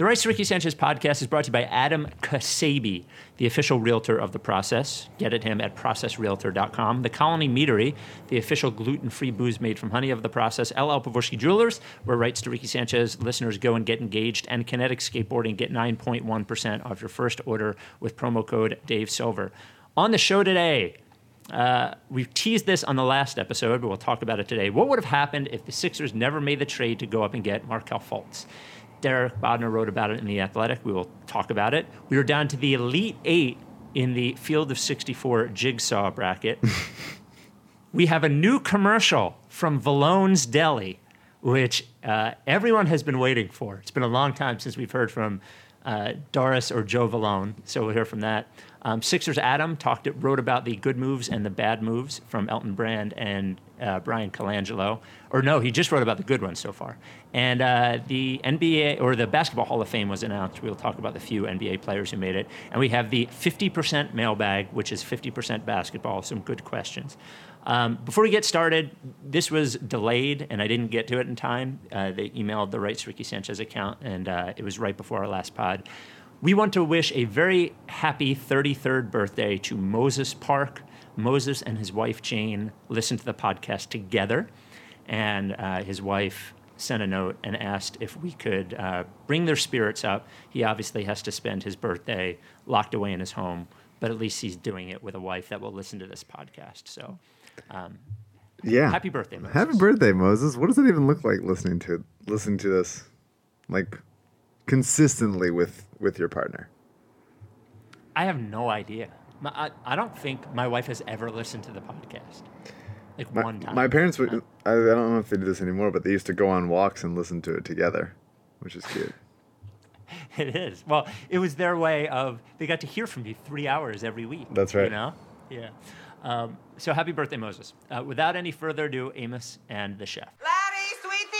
The to Ricky Sanchez podcast is brought to you by Adam Kasabi, the official realtor of The Process. Get at him at processrealtor.com. The Colony Meadery, the official gluten free booze made from honey of The Process. LL Pavorsky Jewelers, where Rights to Ricky Sanchez listeners go and get engaged. And Kinetic Skateboarding, get 9.1% off your first order with promo code Dave Silver. On the show today, uh, we've teased this on the last episode, but we'll talk about it today. What would have happened if the Sixers never made the trade to go up and get Markelle Fultz? Derek Bodner wrote about it in The Athletic. We will talk about it. We were down to the Elite Eight in the Field of 64 jigsaw bracket. we have a new commercial from Vallone's Deli, which uh, everyone has been waiting for. It's been a long time since we've heard from uh, Doris or Joe Vallone, so we'll hear from that. Um, Sixers Adam talked, wrote about the good moves and the bad moves from Elton Brand and uh, Bryan Colangelo. Or no, he just wrote about the good ones so far. And uh, the NBA or the Basketball Hall of Fame was announced. We'll talk about the few NBA players who made it. And we have the 50% mailbag, which is 50% basketball. Some good questions. Um, before we get started, this was delayed and I didn't get to it in time. Uh, they emailed the Rights Ricky Sanchez account, and uh, it was right before our last pod. We want to wish a very happy 33rd birthday to Moses Park. Moses and his wife Jane listened to the podcast together, and uh, his wife sent a note and asked if we could uh, bring their spirits up. He obviously has to spend his birthday locked away in his home, but at least he's doing it with a wife that will listen to this podcast. So, um, yeah, happy birthday, Moses. Happy birthday, Moses. What does it even look like listening to listening to this, like consistently with with your partner? I have no idea. My, I, I don't think my wife has ever listened to the podcast. Like My, one time. my parents would. I, I don't know if they do this anymore, but they used to go on walks and listen to it together, which is cute. It is. Well, it was their way of they got to hear from you three hours every week. That's right. You know? Yeah. Um, so happy birthday, Moses. Uh, without any further ado, Amos and the chef. Larry, sweetie,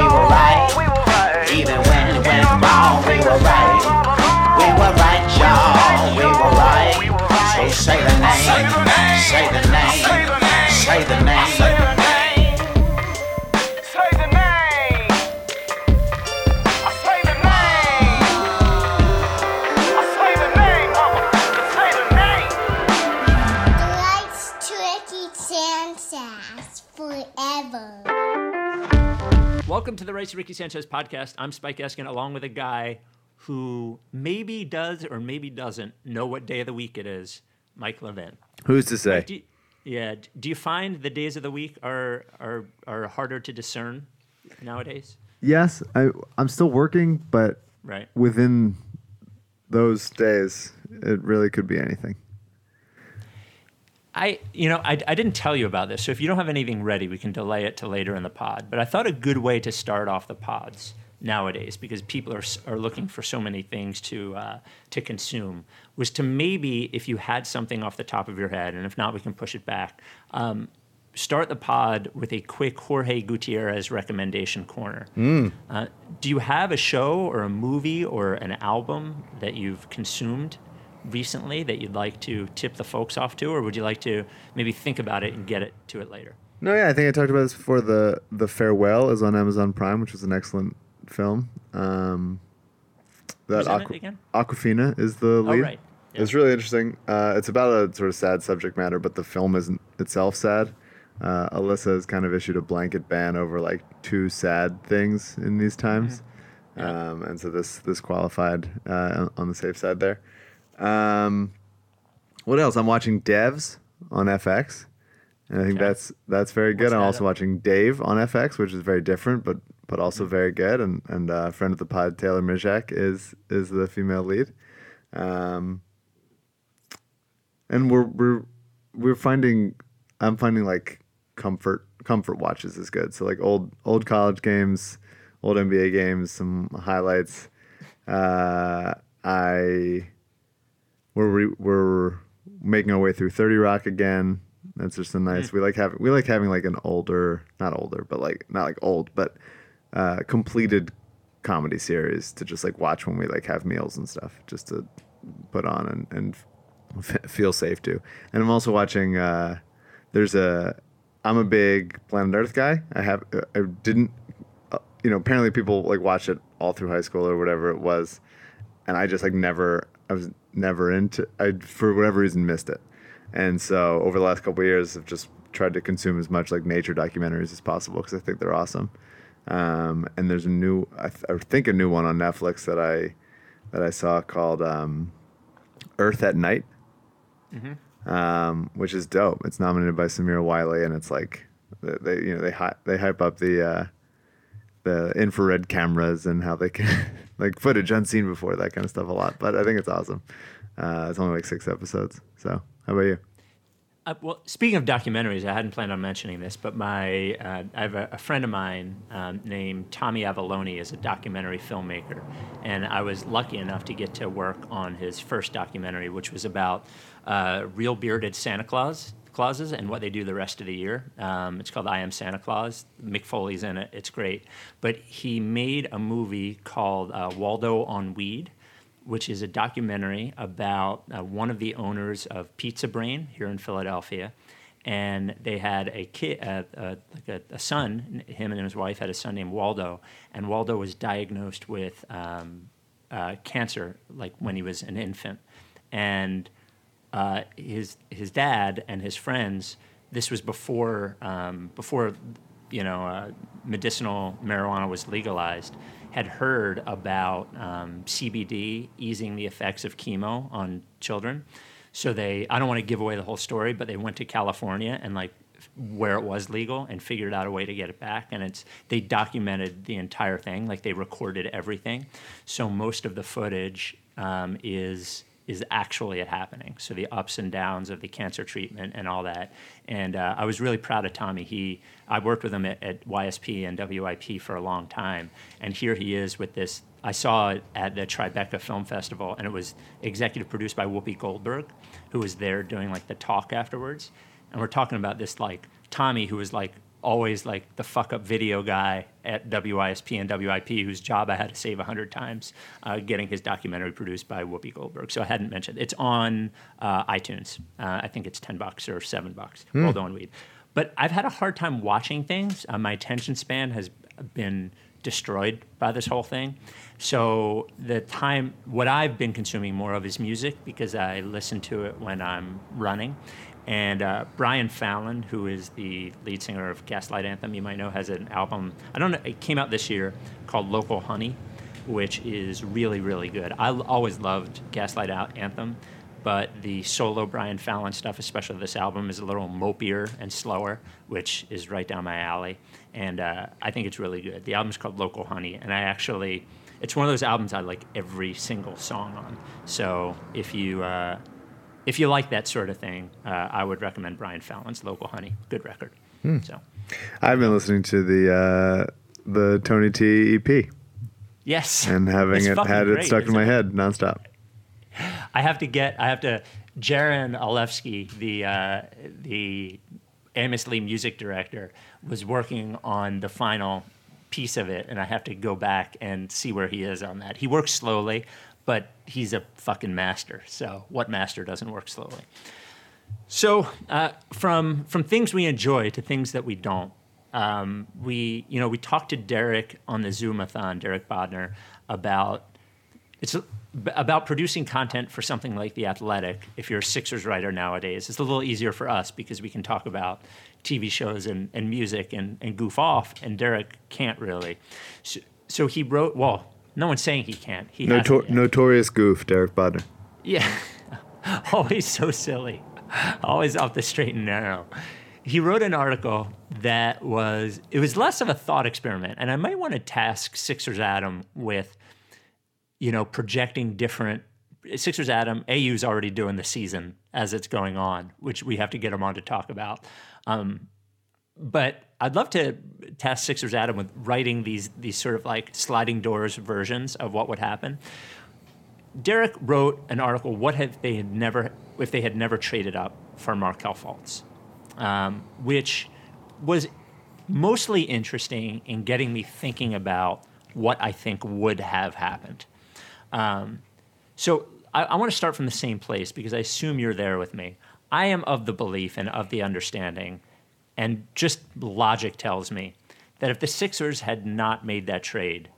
Welcome to the Race Ricky Sanchez podcast. I'm Spike Eskin, along with a guy who maybe does or maybe doesn't know what day of the week it is, Mike Levin. Who's to say? Do you, yeah. Do you find the days of the week are are are harder to discern nowadays? Yes, I I'm still working, but Right. within those days, it really could be anything. I, you know, I, I didn't tell you about this, so if you don't have anything ready, we can delay it to later in the pod. But I thought a good way to start off the pods nowadays, because people are are looking for so many things to uh, to consume, was to maybe if you had something off the top of your head, and if not, we can push it back. Um, start the pod with a quick Jorge Gutierrez recommendation corner. Uh, do you have a show or a movie or an album that you've consumed recently that you'd like to tip the folks off to, or would you like to maybe think about it and get it to it later? No, yeah, I think I talked about this before. The The Farewell is on Amazon Prime, which is an excellent film. Um, that Who's in it Aqu- Awkwafina is the lead. Oh, right. Yeah. It's really interesting. Uh, it's about a sort of sad subject matter, but the film isn't itself sad. Uh, Alyssa has kind of issued a blanket ban over like two sad things in these times, Mm-hmm. um, and so this this qualified uh, on the safe side there. Um, what else? I'm watching Devs on FX. And I think Okay. that's that's very good. What's I'm also watching Dave on FX, which is very different, but but also very good. And and uh, friend of the pod, Taylor Misiak, is is the female lead. Um, and we're we're we're finding I'm finding like comfort comfort watches is good. So like old old college games, old NBA games, some highlights. Uh, I we're re, we're making our way through Thirty Rock again. That's just a nice. We like having we like having like an older, not older, but like not like old, but uh, completed comedy series to just like watch when we like have meals and stuff, just to put on and and f- feel safe to. And I'm also watching. Uh, there's a. I'm a big Planet Earth guy. I have. I didn't. Uh, you know, apparently people like watch it all through high school or whatever it was, and I just like never. I was never into. I for whatever reason missed it, and so over the last couple of years, I've just tried to consume as much like nature documentaries as possible because I think they're awesome. Um, and there's a new, I, th- I think a new one on Netflix that I that I saw called um, Earth at Night, um, which is dope. It's nominated by Samira Wiley, and it's like they, they you know they hy- they hype up the uh, the infrared cameras and how they can like footage unseen before that kind of stuff a lot. But I think it's awesome. Uh, it's only like six episodes. So how about you? Uh, well, speaking of documentaries, I hadn't planned on mentioning this, but my uh, I have a, a friend of mine um, named Tommy Avallone is a documentary filmmaker, and I was lucky enough to get to work on his first documentary, which was about uh, real bearded Santa Claus clauses and what they do the rest of the year. Um, it's called I Am Santa Claus. Mick Foley's in it. It's great, but he made a movie called uh, Waldo on Weed which is a documentary about uh, one of the owners of Pizza Brain here in Philadelphia. And they had a kid, uh, uh, a, a son. Him and his wife had a son named Waldo, and Waldo was diagnosed with um, uh, cancer, like when he was an infant. And uh, his his dad and his friends. This was before um, before you know uh, medicinal marijuana was legalized. Had heard about um, CBD easing the effects of chemo on children, so they. I don't want to give away the whole story, but they went to California and like where it was legal and figured out a way to get it back and it's they documented the entire thing like they recorded everything so most of the footage um, is is actually it happening. So the ups and downs of the cancer treatment and all that. And uh, i was really proud of tommy. He i worked with him at, at wysp and wip for a long time. And here he is with this i saw it at the tribeca film festival and it was executive produced by whoopi goldberg who was there doing like the talk afterwards. And we're talking about this like Tommy, who was like always like the fuck up video guy at WYSP and WIP, whose job I had to save a hundred times, uh, getting his documentary produced by Whoopi Goldberg. So I hadn't mentioned it's on uh, iTunes. Uh, I think it's ten bucks or seven bucks. Waldo on Weed. But I've had a hard time watching things. Uh, my attention span has been destroyed by this whole thing. So the time, what I've been consuming more of is music because I listen to it when I'm running. And uh, Brian Fallon, who is the lead singer of Gaslight Anthem, you might know, has an album. I don't know. It came out this year called Local Honey, which is really, really good. I always loved Gaslight Anthem, but the solo Brian Fallon stuff, especially this album, is a little mopier and slower, which is right down my alley. And uh, I think it's really good. The album's called Local Honey, and I actually, it's one of those albums I like every single song on. So if you uh, if you like that sort of thing, uh, I would recommend Brian Fallon's Local Honey. Good record. So I've been listening to the uh, the Tony T EP yes, and having It's it had it stuck in my it? head nonstop. I have to get. I have to. Jaron Alevsky, the uh, the Amos Lee music director, was working on the final piece of it, and I have to go back and see where he is on that. He works slowly, but he's a fucking master. So what master doesn't work slowly? So uh, from from things we enjoy to things that we don't. Um, we you know we talked to Derek on the Zoomathon, Derek Bodner, about it's about producing content for something like The Athletic. If you're a Sixers writer nowadays, it's a little easier for us because we can talk about TV shows and, and music and, and goof off, and Derek can't really. So, so he wrote, well, no one's saying he can't. He Notor- notorious goof, Derek Bodner. Yeah. Always so silly. Always off the straight and narrow. He wrote an article that was it was less of a thought experiment, and I might want to task Sixers Adam with, you know, projecting different Sixers Adam, AU's already doing the season as it's going on, which we have to get him on to talk about. Um, but I'd love to task Sixers Adam with writing these these sort of like sliding doors versions of what would happen. Derek wrote an article. What if they had never, if they had never traded up for Markelle Fultz, um, which was mostly interesting in getting me thinking about what I think would have happened. Um, so I, I want to start from the same place because I assume you're there with me. I am of the belief and of the understanding, and just logic tells me that if the Sixers had not made that trade,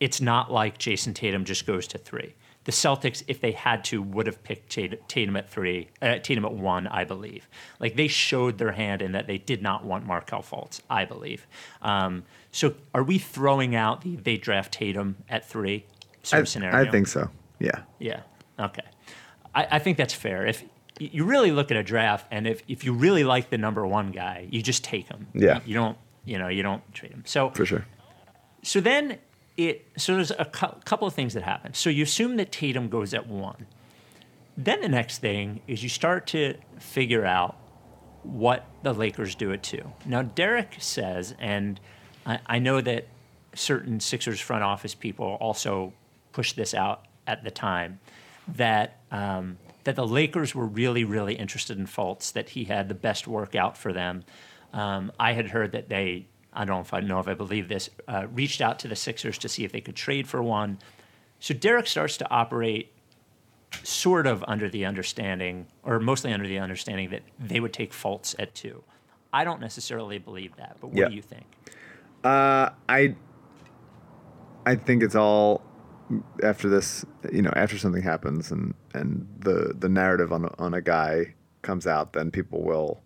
it's not like Jayson Tatum just goes to three. The Celtics, if they had to, would have picked Tatum at three, uh, Tatum at one, I believe. Like they showed their hand in that they did not want Markelle Fultz, I believe. Um, so, are we throwing out the they draft Tatum at three sort I, scenario? I think so. Yeah. Yeah. Okay. I, I think that's fair. If you really look at a draft, and if, if you really like the number one guy, you just take him. Yeah. You don't. You know. You don't trade him. So For sure. so then it so there's a cou- couple of things that happen. So you assume that Tatum goes at one. Then the next thing is you start to figure out what the Lakers do at two. Now Derek says, and I, I know that certain Sixers front office people also pushed this out at the time that um, that the Lakers were really really interested in Fultz, that he had the best workout for them. Um, I had heard that they I don't know if I know if I believe this uh, reached out to the Sixers to see if they could trade for one. So Derek starts to operate sort of under the understanding, or mostly under the understanding that they would take Fultz at two. I don't necessarily believe that, but what Yeah. do you think? Uh, I I think it's all after this. You know, after something happens and and the the narrative on on a guy comes out, then people will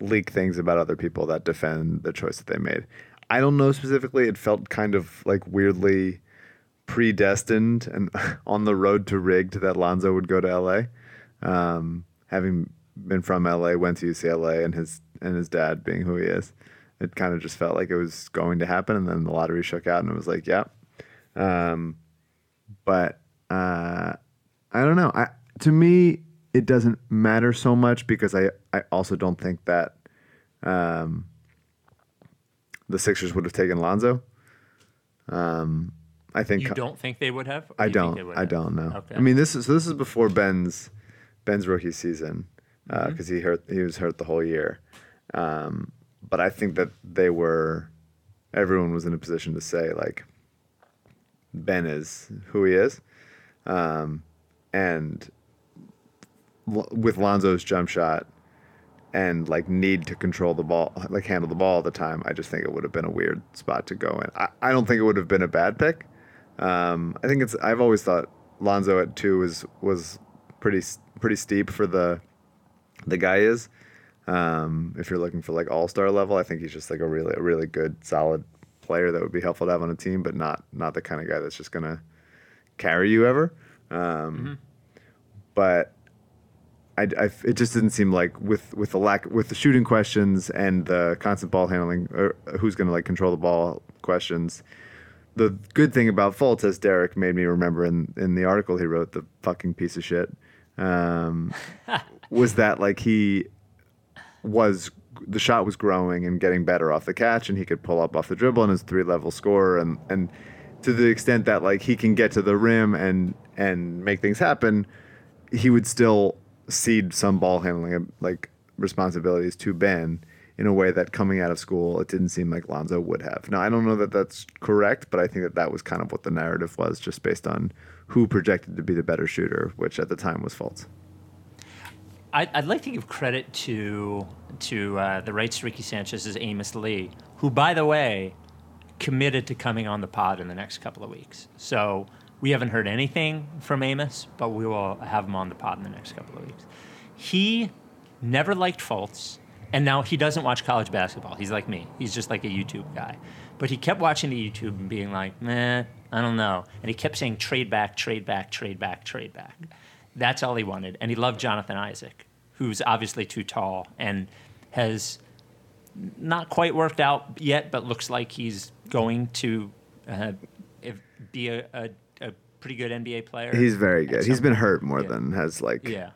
leak things about other people that defend the choice that they made. I don't know specifically. It felt kind of like weirdly predestined and on the road to rigged that Lonzo would go to LA. Um, having been from LA, went to UCLA, and his and his dad being who he is, it kind of just felt like it was going to happen. And then the lottery shook out, and it was like, yeah. Um, but uh, I don't know. I to me, it doesn't matter so much because I I also don't think that um, the Sixers would have taken Lonzo. Um, I think You don't think they would have? I you think they don't. I have? don't know. Okay. I mean, this is so this is before Ben's Ben's rookie season Mm-hmm. because he hurt he was hurt the whole year. Um, but I think that they were everyone was in a position to say like Ben is who he is, um, and L- with Lonzo's jump shot and like need to control the ball, like handle the ball all the time, I just think it would have been a weird spot to go in. I, I don't think it would have been a bad pick. Um, I think it's. I've always thought Lonzo at two was was pretty pretty steep for the the guy is. Um, if you're looking for like all star level, I think he's just like a really a really good solid player that would be helpful to have on a team, but not not the kind of guy that's just gonna carry you ever. Um, But I, I- it just didn't seem like with with the lack with the shooting questions and the constant ball handling, or who's going to like control the ball questions. The good thing about Fultz, as Derek made me remember in in the article he wrote, the fucking piece of shit, um, was that like he was the shot was growing and getting better off the catch, and he could pull up off the dribble and his three level scorer, and and to the extent that like he can get to the rim and and make things happen, he would still cede some ball handling like responsibilities to Ben in a way that coming out of school it didn't seem like Lonzo would have. Now I don't know that that's correct, but I think that that was kind of what the narrative was, just based on who projected to be the better shooter, which at the time was Fultz. I'd, I'd like to give credit to to uh, the rights Ricky Sanchez's Amos Lee, who, by the way, committed to coming on the pod in the next couple of weeks. So we haven't heard anything from Amos, but we will have him on the pod in the next couple of weeks. He never liked Fultz, and now he doesn't watch college basketball. He's like me. He's just like a YouTube guy. But he kept watching the YouTube and being like, meh, I don't know. And he kept saying trade back, trade back, trade back, trade back. That's all he wanted. And he loved Jonathan Isaac, who's obviously too tall and has not quite worked out yet, but looks like he's going to uh, be a, a, a pretty good NBA player. He's very good. He's been hurt more Yeah. than has like Yeah.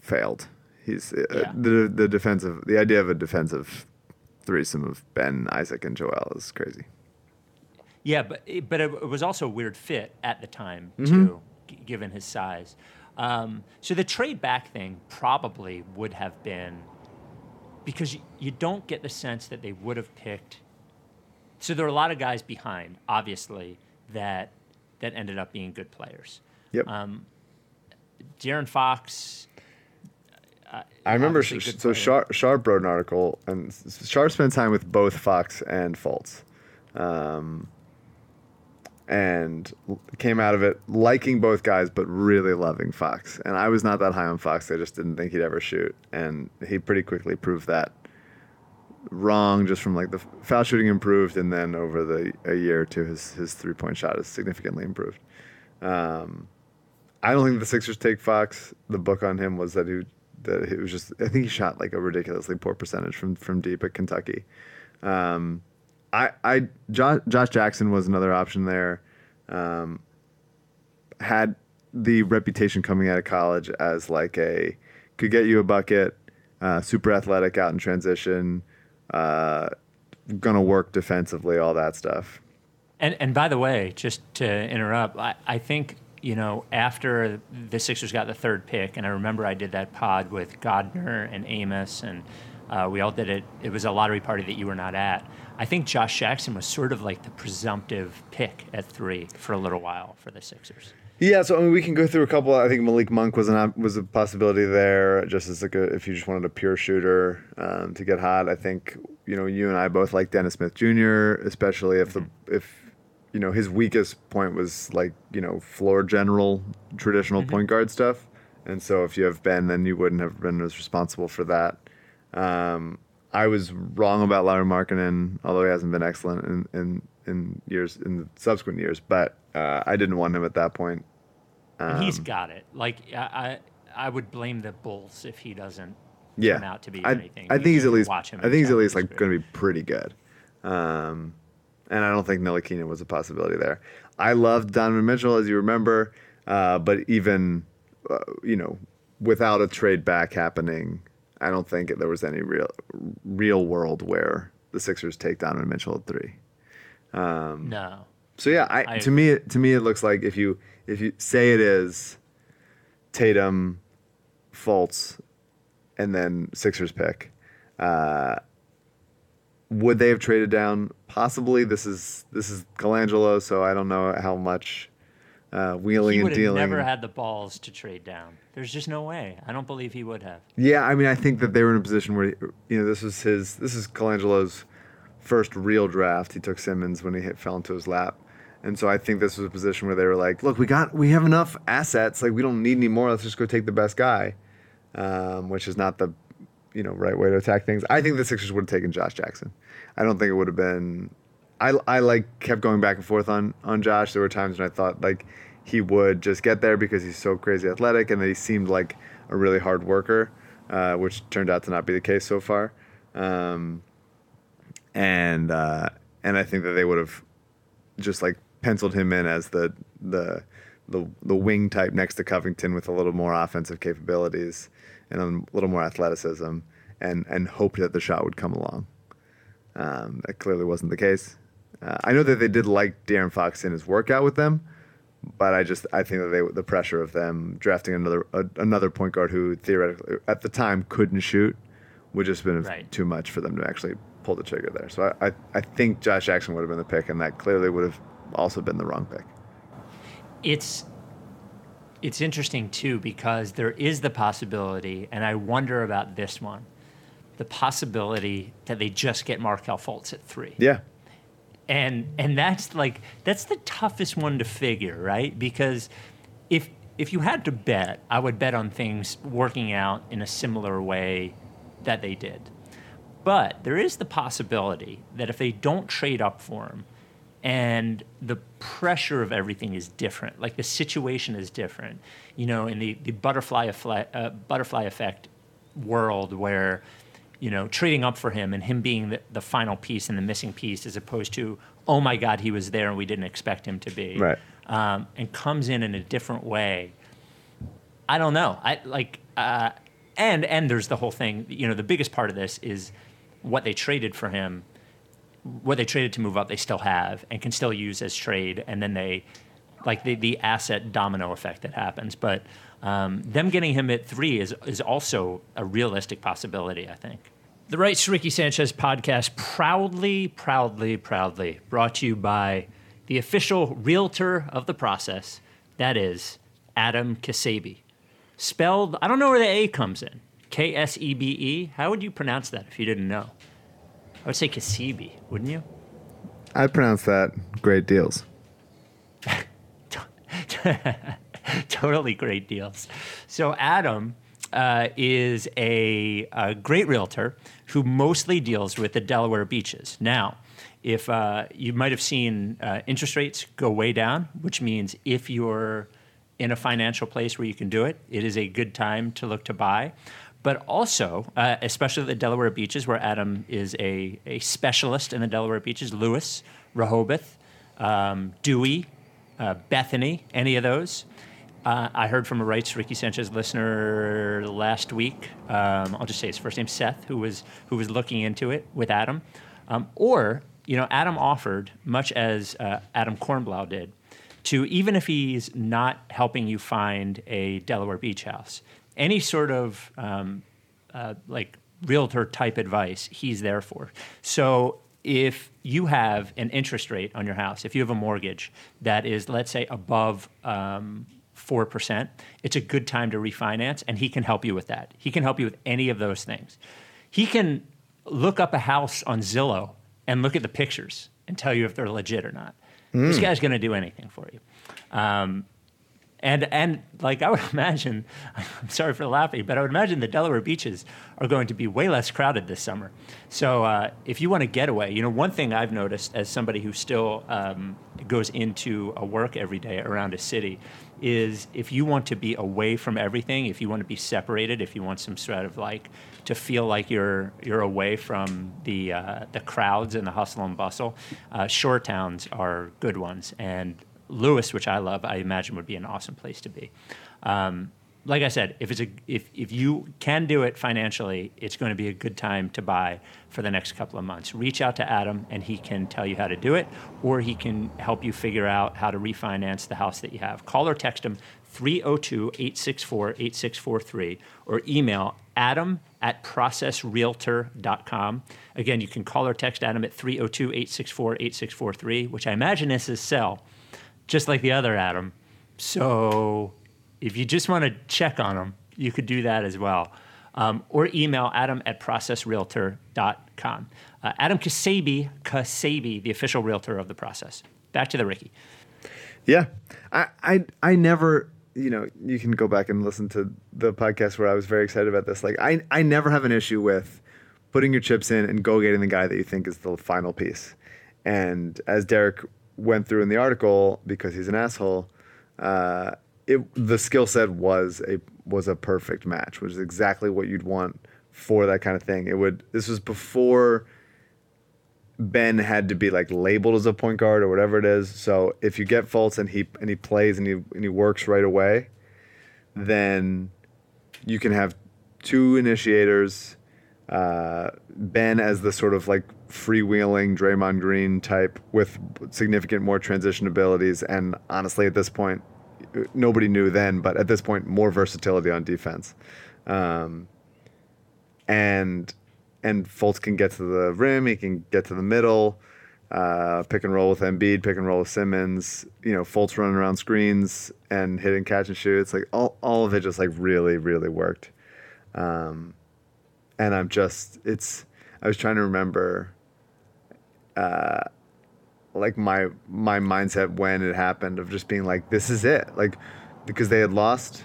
failed. He's uh, Yeah. the the defensive the idea of a defensive threesome of Ben, Isaac, and Joel is crazy. Yeah, but it, but it, it was also a weird fit at the time Mm-hmm. too, g- given his size. Um, so the trade back thing probably would have been because you, you don't get the sense that they would have picked. So there are a lot of guys behind, obviously, that that ended up being good players. Yep. Um, De'Aaron Fox. I remember sh- so. Sharp, wrote an article, and Sharp spent time with both Fox and Fultz, um, and came out of it liking both guys, but really loving Fox. And I was not that high on Fox; I just didn't think he'd ever shoot, and he pretty quickly proved that wrong. Just from like the foul shooting improved, and then over the a year or two, his his three point shot has significantly improved. Um, I don't think the Sixers take Fox. The book on him was that he that he was just. I think he shot like a ridiculously poor percentage from from deep at Kentucky. Um, I I Josh, Josh Jackson was another option there. Um, had the reputation coming out of college as like a could get you a bucket, uh, super athletic out in transition, uh, gonna work defensively, all that stuff. And and by the way, just to interrupt, I, I think you know after the Sixers got the third pick, and I remember I did that pod with Bodner and Amos, and uh, we all did it. It was a lottery party that you were not at. I think Josh Jackson was sort of like the presumptive pick at three for a little while for the Sixers. Yeah, so I mean, we can go through a couple. I think Malik Monk was an was a possibility there, just as like a, if you just wanted a pure shooter um, to get hot. I think you know you and I both like Dennis Smith Jr., especially if the if you know his weakest point was like you know floor general traditional point guard stuff, and so if you have Ben, then you wouldn't have been as responsible for that. Um, I was wrong about Lauri Markkanen, although he hasn't been excellent in, in, in years in the subsequent years. But uh, I didn't want him at that point. And he's Um, got it. Like I, I I would blame the Bulls if he doesn't Yeah, turn out to be I, anything. I You think he's at least. watch him. I think he's at least like going to be pretty good. Um, and I don't think Ntilikina was a possibility there. I loved Donovan Mitchell, as you remember, uh, but even uh, you know, without a trade back happening, I don't think there was any real real world where the Sixers take Donovan Mitchell at three. No. So yeah, I, I to me it- to me it looks like if you if you say it is Tatum, Fultz, and then Sixers pick, uh, would they have traded down? Possibly. This is this is Colangelo, so I don't know how much uh, wheeling He and dealing. never had the balls to trade down. There's just no way. I don't believe he would have. Yeah, I mean, I think that they were in a position where you know this was his this is Colangelo's first real draft. He took Simmons when he hit, fell into his lap, and so I think this was a position where they were like, "Look, we got we have enough assets. Like we don't need any more. Let's just go take the best guy," um, which is not the you know right way to attack things. I think the Sixers would have taken Josh Jackson. I don't think it would have been. I, I like kept going back and forth on on Josh. There were times when I thought like he would just get there because he's so crazy athletic and he seemed like a really hard worker, uh, which turned out to not be the case so far. Um, and uh, and I think that they would have just like penciled him in as the the the the wing type next to Covington with a little more offensive capabilities and a little more athleticism, and and hoped that the shot would come along. Um, that clearly wasn't the case. Uh, I know that they did like De'Aaron Fox in his workout with them, but I just I think that they the pressure of them drafting another a, another point guard who theoretically at the time couldn't shoot would just been Right. too much for them to actually pull the trigger there. So I, I, I think Josh Jackson would have been the pick, and that clearly would have also been the wrong pick. It's it's interesting too because there is the possibility, and I wonder about this one, the possibility that they just get Markelle Fultz at three. Yeah, and and that's like that's the toughest one to figure right? Because if if you had to bet i would bet on things working out in a similar way that they did. But there is the possibility that if they don't trade up for him and the pressure of everything is different like the situation is different you know in the, the butterfly, effect, uh, butterfly effect world where you know trading up for him and him being the, the final piece and the missing piece as opposed to oh my god he was there and we didn't expect him to be Right. um, and comes in in a different way i don't know i like uh, and and there's the whole thing you know the biggest part of this is what they traded for him, what they traded to move up, they still have and can still use as trade, and then they like the, the asset domino effect that happens. But um, them getting him at three is is also a realistic possibility, I think. The Rights to Ricky Sanchez podcast proudly, proudly, proudly brought to you by the official realtor of the process. That is Adam Kasabi. Spelled, I don't know where the A comes in. K S E B E. How would you pronounce that if you didn't know? I would say Kasabi, wouldn't you? I pronounce that great deals. totally great deals. So Adam uh, is a, a great realtor who mostly deals with the Delaware beaches. Now, if uh, you might have seen uh, interest rates go way down, which means if you're in a financial place where you can do it, it is a good time to look to buy. But also, uh, especially the Delaware beaches, where Adam is a, a specialist in the Delaware beaches, Lewes, Rehoboth, um, Dewey, uh, Bethany, any of those. Uh, I heard from a Rights Ricky Sanchez listener last week. Um, I'll just say his first name, Seth, who was who was looking into it with Adam. Um, or you know, Adam offered, much as uh, Adam Kornblau did, to even if he's not helping you find a Delaware beach house, any sort of um, uh, like realtor type advice, he's there for. So if you have an interest rate on your house, if you have a mortgage that is, let's say, above um, 4%, it's a good time to refinance, and he can help you with that. He can help you with any of those things. He can look up a house on Zillow and look at the pictures and tell you if they're legit or not. This guy's going to do anything for you. Um, and and like I would imagine, I'm sorry for laughing, but I would imagine the Delaware beaches are going to be way less crowded this summer. So uh, if you want to get away, you know, one thing I've noticed as somebody who still um, goes into a work every day around a city is if you want to be away from everything, if you want to be separated, if you want some sort of like to feel like you're you're away from the uh, the crowds and the hustle and bustle, uh, shore towns are good ones and Lewes, which I love, I imagine would be an awesome place to be. Um, like I said, if it's a if if you can do it financially, it's going to be a good time to buy for the next couple of months. Reach out to Adam, and he can tell you how to do it, or he can help you figure out how to refinance the house that you have. Call or text him 302-864-8643 or email adam at processrealtor.com. Again, you can call or text Adam at 302-864-8643, which I imagine is his cell just like the other Adam. So if you just want to check on them, you could do that as well. Um, or email adam at processrealtor.com. Uh, Adam Kasabi, Kasabi, the official realtor of the process. Back to the Ricky. Yeah, I, I, I never, you know, you can go back and listen to the podcast where I was very excited about this. Like, I, I never have an issue with putting your chips in and go getting the guy that you think is the final piece. And as Derek went through in the article, because he's an asshole, uh, it the skill set was a was a perfect match, which is exactly what you'd want for that kind of thing. It would. This was before Ben had to be like labeled as a point guard or whatever it is. So if you get Fultz and he and he plays and he and he works right away, then you can have two initiators. Uh, ben as the sort of like freewheeling Draymond Green type with significant more transition abilities, and honestly, at this point, nobody knew then, but at this point, more versatility on defense. Um, and and Fultz can get to the rim. He can get to the middle. Uh, pick and roll with Embiid, pick and roll with Simmons. You know, Fultz running around screens and hitting catch and shoots. Like all, all of it just like really, really worked. Um, and I'm just, it's. I was trying to remember, uh, like my my mindset when it happened of just being like, this is it. Like, because they had lost.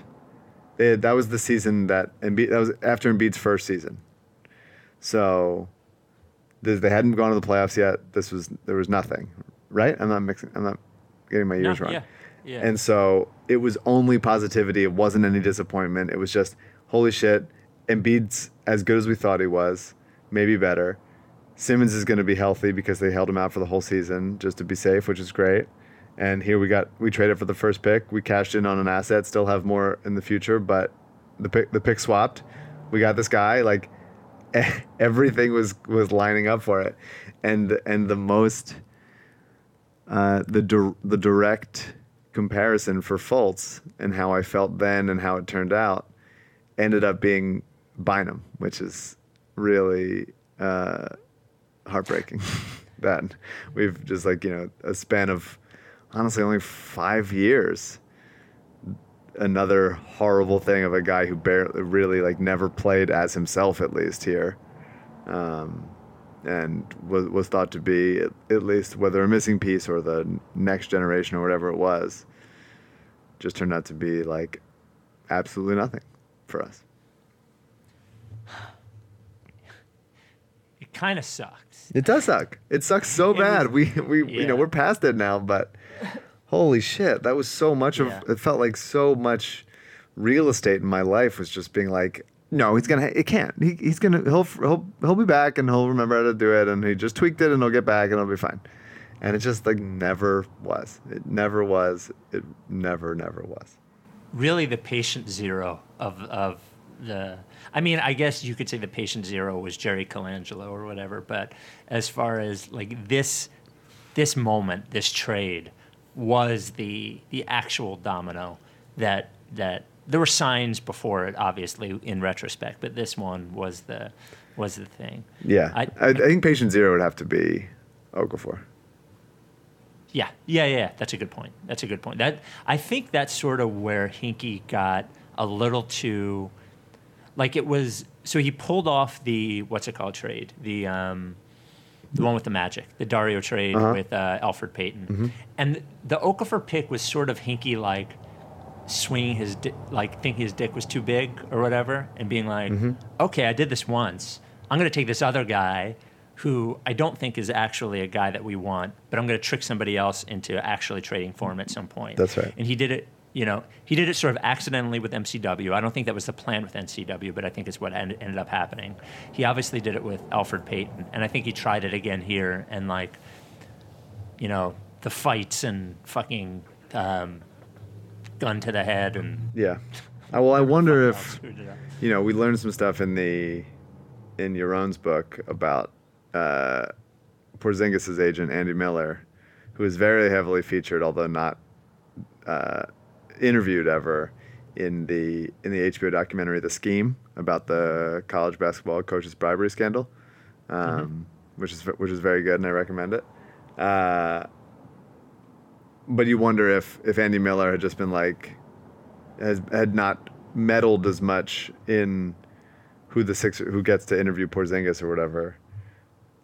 They had, that was the season that Embiid. That was after Embiid's first season. So th- they hadn't gone to the playoffs yet. This was there was nothing, right? I'm not mixing. I'm not getting my years No, wrong. yeah, yeah. And so it was only positivity. It wasn't any disappointment. It was just holy shit. Embiid's as good as we thought he was, maybe better. Simmons is going to be healthy because they held him out for the whole season just to be safe, which is great. And here we got we traded for the first pick. We cashed in on an asset. Still have more in the future, but the pick the pick swapped. We got this guy like everything was was lining up for it, and and the most uh, the dir- the direct comparison for Fultz and how I felt then and how it turned out ended up being Bynum, which is really uh, heartbreaking. that we've just like you know a span of honestly only five years. Another horrible thing of a guy who barely, really like never played as himself at least here, um, and was was thought to be at, at least whether a missing piece or the next generation or whatever it was, just turned out to be like absolutely nothing for us. It kind of sucks. It does suck. It sucks so It bad. was- we we you know we're past it now, but holy shit, that was so much of. Yeah. It felt like so much real estate in my life was just being like, no, he's gonna. It can't. He, he's gonna. He'll he'll he'll be back and he'll remember how to do it, and he just tweaked it and he'll get back and it'll be fine. And it just like never was. It never was. It never never was. really the patient zero of of the I mean, I guess you could say the patient zero was Jerry Colangelo or whatever, but as far as like this this moment, this trade was the the actual domino that that there were signs before it obviously in retrospect, but this one was the was the thing. Yeah, I- I, I think patient zero would have to be Okafor. Yeah, yeah, yeah. That's a good point. That's a good point. That I think that's sort of where Hinkie got a little too, like it was. So he pulled off the what's it called trade, the um, the one with the Magic, the Dario trade Uh-huh. with uh, Elfrid Payton, and the Okafor pick was sort of Hinkie like swinging his di- like thinking his dick was too big or whatever, and being like, okay, I did this once. I'm gonna take this other guy who I don't think is actually a guy that we want, but I'm going to trick somebody else into actually trading for him at some point. That's right. And he did it, you know, he did it sort of accidentally with MCW. I don't think that was the plan with MCW, but I think it's what end, ended up happening. He obviously did it with Elfrid Payton, and I think he tried it again here, and like, you know, the fights and fucking um, gun to the head and. Yeah. Uh, well, I wonder if screwed it up. you know we learned some stuff in the in Yaron's book about uh, Porzingis' agent Andy Miller, who is very heavily featured, although not uh, interviewed ever in the in the HBO documentary The Scheme about the college basketball coaches bribery scandal, um, which is which is very good and I recommend it. Uh, but you wonder if if Andy Miller had just been like has had not meddled as much in who the Sixer who gets to interview Porzingis or whatever,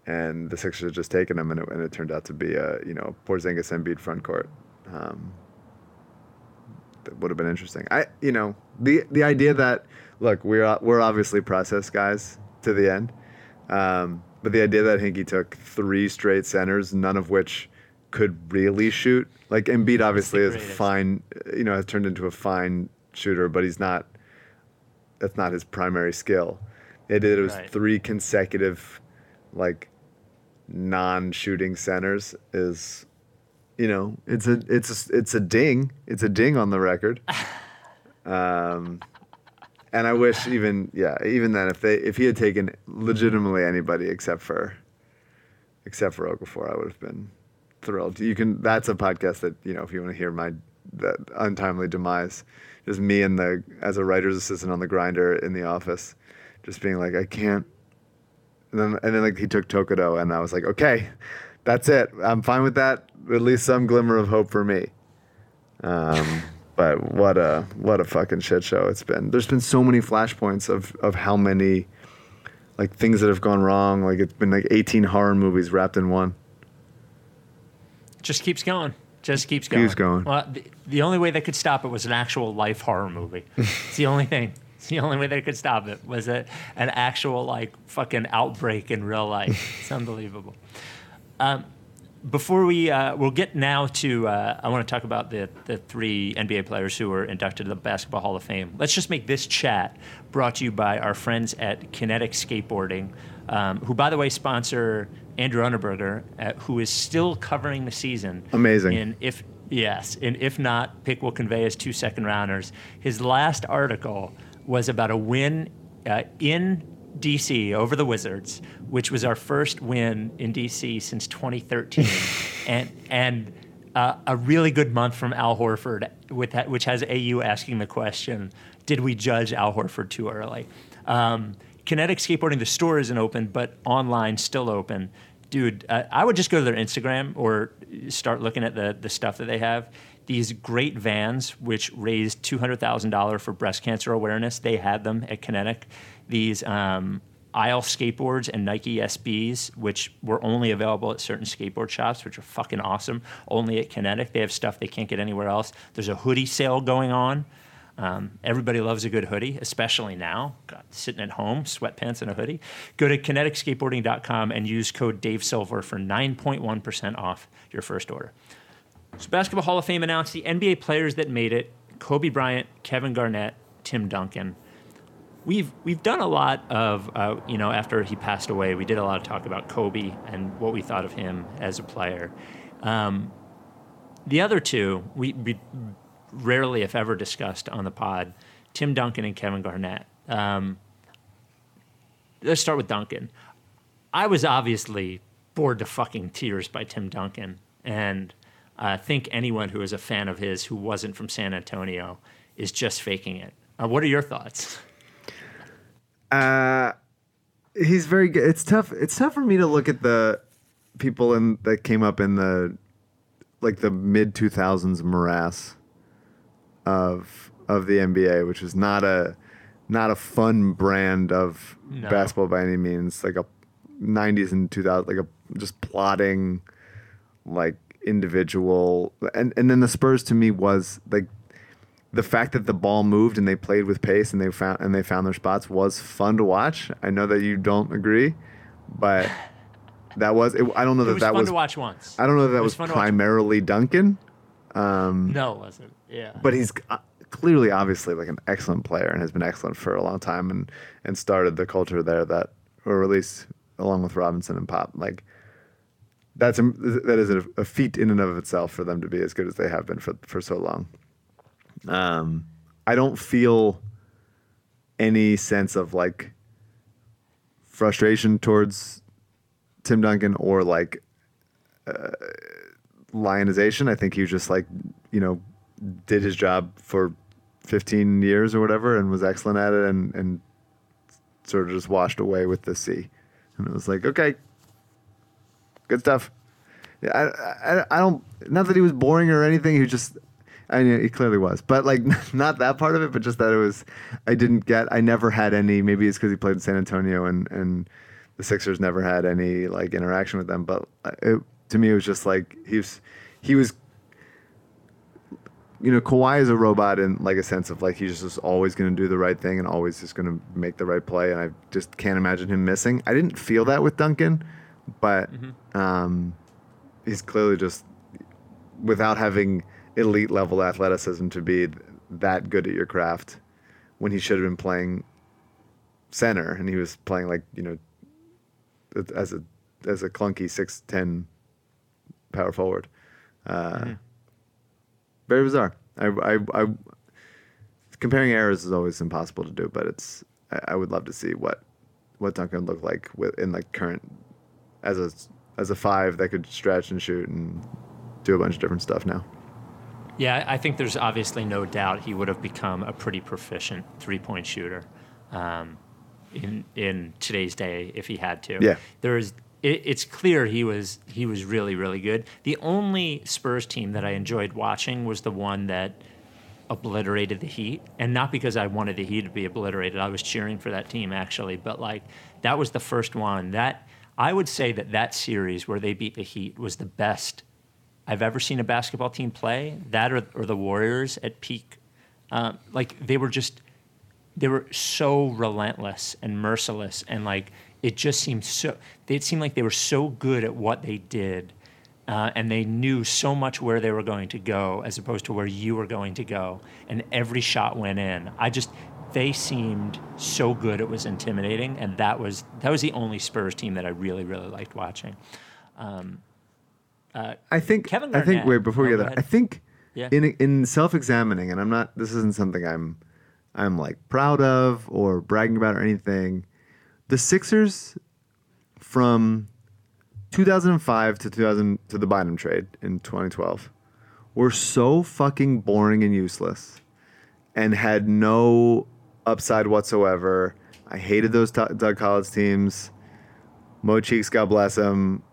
and the Sixers had just taken him, and it, and it turned out to be a you know Porzingis Embiid front court. Um, that would have been interesting. I you know the the idea that look we're we're obviously process guys to the end, um, but the idea that Hinkie took three straight centers, none of which could really shoot. Like Embiid obviously is fine, you know, has turned into a fine shooter, but he's not. That's not his primary skill. It, it was Right. three consecutive, like, non-shooting centers is, you know, it's a it's a, it's a ding. It's a ding on the record. Um, and I wish even yeah even then if they if he had taken legitimately anybody except for except for Okafor, I would have been thrilled. You can. That's a podcast that you know if you want to hear my that untimely demise, just me and the as a writer's assistant on the grinder in the office, just being like I can't. And then and then like he took Tokudo and I was like okay, that's it. I'm fine with that. At least some glimmer of hope for me. Um, but what a what a fucking shit show it's been. There's been so many flashpoints of of how many like things that have gone wrong. Like it's been like 18 horror movies wrapped in one. Just keeps going. Just keeps going. Keeps going. Well, the, the only way that could stop it was an actual life horror movie. it's the only thing. It's the only way that could stop it was a, an actual like fucking outbreak in real life. It's unbelievable. Um, before we uh, we'll get now to uh, I want to talk about the the three NBA players who were inducted to the Basketball Hall of Fame. Let's just make this chat brought to you by our friends at Kinetic Skateboarding, um, who by the way sponsor Andrew Unterberger, uh, who is still covering the season. Amazing. And if yes, and if not, Pick will convey his two second rounders. His last article was about a win uh, in DC over the Wizards, which was our first win in DC since 2013, and and uh, a really good month from Al Horford, with that, which has AU asking the question, "Did we judge Al Horford too early?" Um, Kinetic Skateboarding, the store isn't open, but online still open. Dude, uh, I would just go to their Instagram or start looking at the the stuff that they have. These great vans, which raised two hundred thousand dollars for breast cancer awareness, they had them at Kinetic. These um, Isle skateboards and Nike SBs, which were only available at certain skateboard shops, which are fucking awesome. Only at Kinetic, they have stuff they can't get anywhere else. There's a hoodie sale going on. Um, everybody loves a good hoodie, especially now. God, sitting at home, sweatpants and a hoodie. Go to kineticskateboarding.com and use code Dave Silver for 9.1% off your first order. So, Basketball Hall of Fame announced the NBA players that made it Kobe Bryant, Kevin Garnett, Tim Duncan. We've, we've done a lot of, uh, you know, after he passed away, we did a lot of talk about Kobe and what we thought of him as a player. Um, the other two, we, we rarely, if ever, discussed on the pod Tim Duncan and Kevin Garnett. Um, let's start with Duncan. I was obviously bored to fucking tears by Tim Duncan, and I think anyone who is a fan of his who wasn't from San Antonio is just faking it. Uh, what are your thoughts? Uh, he's very good. It's tough. It's tough for me to look at the people in that came up in the like the mid two thousands morass of of the NBA, which was not a not a fun brand of No. basketball by any means. Like a '90s and 2000, like a just plotting, like individual. And and then the Spurs to me was like the fact that the ball moved and they played with pace and they found and they found their spots was fun to watch. I know that you don't agree, but that was. It, I don't know It that was that fun was. to watch once. I don't know that, that was, fun primarily Duncan, No, it wasn't. Yeah. but he's uh, clearly, obviously, like an excellent player and has been excellent for a long time and and started the culture there that, or at least along with Robinson and Pop, like. That's a, that is a, a feat in and of itself for them to be as good as they have been for for so long. Um, I don't feel any sense of like frustration towards Tim Duncan or like uh, lionization. I think he was just like, you know, did his job for 15 years or whatever and was excellent at it and, and sort of just washed away with the sea. And it was like, okay, good stuff. I, I, I don't, not that he was boring or anything. He just, I mean, he clearly was, but like not that part of it, but just that it was, I didn't get, I never had any, maybe it's because he played in San Antonio and, and the Sixers never had any like interaction with them. But it, to me, it was just like, he was, he was, you know, Kawhi is a robot in like a sense of like, he's just was always going to do the right thing and always just going to make the right play. And I just can't imagine him missing. I didn't feel that with Duncan, but, um, he's clearly just without having elite level athleticism to be that good at your craft when he should have been playing center and he was playing like you know as a as a clunky 6'10 power forward. Uh, very bizarre. I, I, I comparing errors is always impossible to do but it's I, I would love to see what what Duncan looked like with in like current as a as a five that could stretch and shoot and do a bunch of different stuff now. Yeah, I think there's obviously no doubt he would have become a pretty proficient three point shooter um, in in today's day if he had to. Yeah. there's it, it's clear he was he was really really good. The only Spurs team that I enjoyed watching was the one that obliterated the Heat, and not because I wanted the Heat to be obliterated. I was cheering for that team actually, but like that was the first one that I would say that that series where they beat the Heat was the best I've ever seen a basketball team play. That or, or the Warriors at peak, um, like they were just they were so relentless and merciless, and like it just seemed so. It seemed like they were so good at what they did, uh, and they knew so much where they were going to go, as opposed to where you were going to go, and every shot went in. I just they seemed so good it was intimidating, and that was that was the only Spurs team that I really really liked watching. I think Kevin I think wait before we Oh, get that. I think Yeah. in in self-examining and I'm not this isn't something I'm I'm like proud of or bragging about or anything, the Sixers from 2005 to 2000 to the Bynum trade in 2012 were so fucking boring and useless and had no upside whatsoever. I hated those t- Doug Collins teams. Mo Cheeks, God bless him.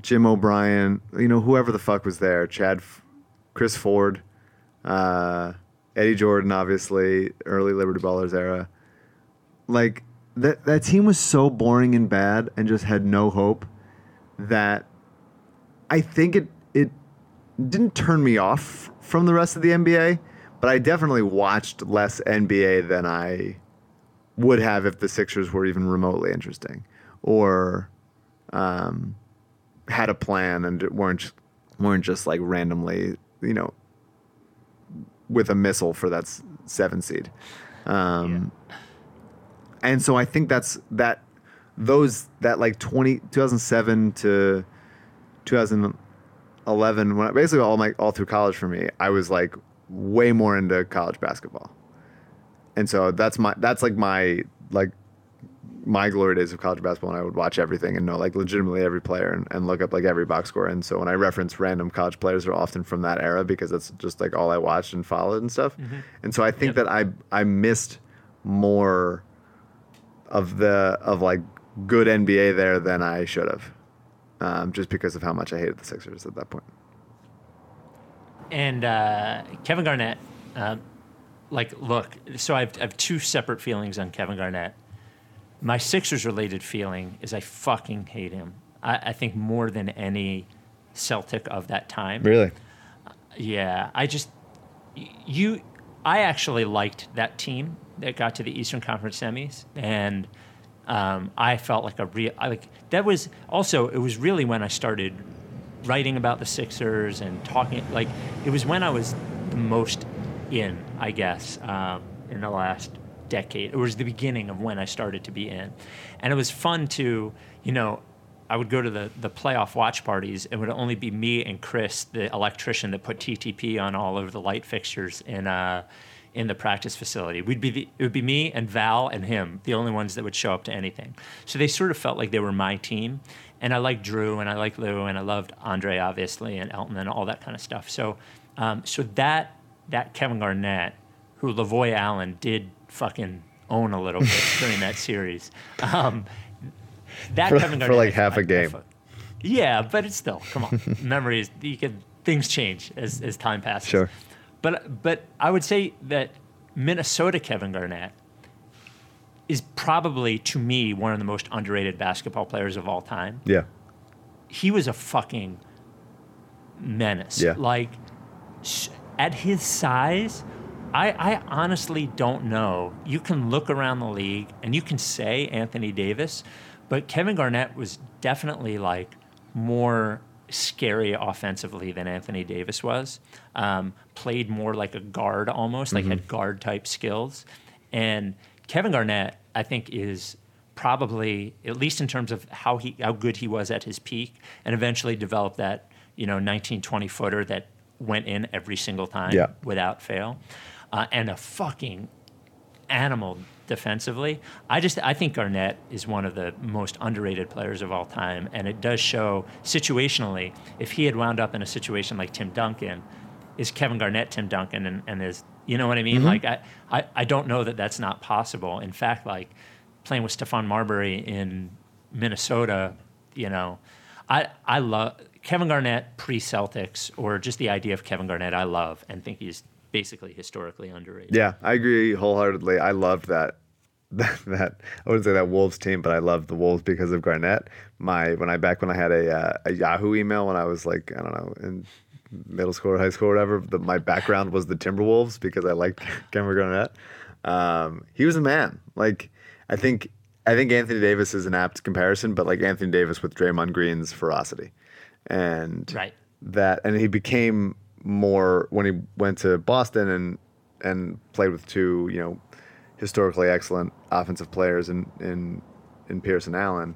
Jim O'Brien, you know, whoever the fuck was there. Chad, Chris Ford, uh, Eddie Jordan, obviously, early Liberty Ballers era. Like, that, that team was so boring and bad and just had no hope that I think it, it didn't turn me off from the rest of the NBA, but I definitely watched less NBA than I would have if the Sixers were even remotely interesting or um, had a plan and weren't weren't just like randomly, you know, with a missile for that seven seed. Um, And so I think that's that those that like 20, 2007 to 2011 when I, basically all my all through college for me, I was like way more into college basketball. And so that's my that's like my like my glory days of college basketball and I would watch everything and know like legitimately every player and, and look up like every box score. And so when I reference random college players are often from that era because that's just like all I watched and followed and stuff. And so I think Yep. that I I missed more of the of like good NBA there than I should have. Um, just because of how much I hated the Sixers at that point. And uh, Kevin Garnett, uh, like, look, so I have, I have two separate feelings on Kevin Garnett. My Sixers related feeling is I fucking hate him. I, I think more than any Celtic of that time. Really? Yeah, I just you. I actually liked that team that got to the Eastern Conference semis, and um, I felt like a real. I like that was also it was really when I started writing about the Sixers and talking. Like it was when I was the most in, I guess, um, in the last decade. It was the beginning of when I started to be in, and it was fun to you know I would go to the, the playoff watch parties. It would only be me and Chris, the electrician that put TTP on all of the light fixtures in uh, in the practice facility. We'd be the, it would be me and Val and him, the only ones that would show up to anything. So they sort of felt like they were my team. And I liked Drew and I liked Lou and I loved Andre obviously and Elton and all that kind of stuff. So um, so that that Kevin Garnett, who Lavoy Allen did fucking own a little bit during that series. Um, that For- Kevin for, like, half a game. Yeah, but it's still come on. Memories you can things change as, as time passes. Sure. But but I would say that Minnesota Kevin Garnett is probably to me one of the most underrated basketball players of all time. Yeah. He was a fucking menace. Yeah. Like at his size, I, I honestly don't know. You can look around the league and you can say Anthony Davis, but Kevin Garnett was definitely like more scary offensively than Anthony Davis was. Um, played more like a guard almost, like had guard type skills. And Kevin Garnett, I think, is probably at least in terms of how he how good he was at his peak, and eventually developed that you know 19, 20 footer that went in every single time Yeah. without fail, uh, and a fucking animal defensively. I just I think Garnett is one of the most underrated players of all time, and it does show situationally. If he had wound up in a situation like Tim Duncan, is Kevin Garnett Tim Duncan, and, and is you know what I mean? Like I, I I don't know that that's not possible. In fact, like playing with Stephon Marbury in Minnesota, you know, I I love Kevin Garnett pre Celtics or just the idea of Kevin Garnett. I love and think he's basically historically underrated. Yeah, I agree wholeheartedly. I loved that. That, that I wouldn't say that Wolves team, but I loved the Wolves because of Garnett. My when I back when I had a uh, a Yahoo email when I was like I don't know in middle school or high school or whatever. The, my background was the Timberwolves because I liked Kevin Garnett. Um, he was a man. Like I think I think Anthony Davis is an apt comparison, but like Anthony Davis with Draymond Green's ferocity, and Right. that and he became more when he went to Boston and and played with two you know historically excellent offensive players in in in Pierce and Allen.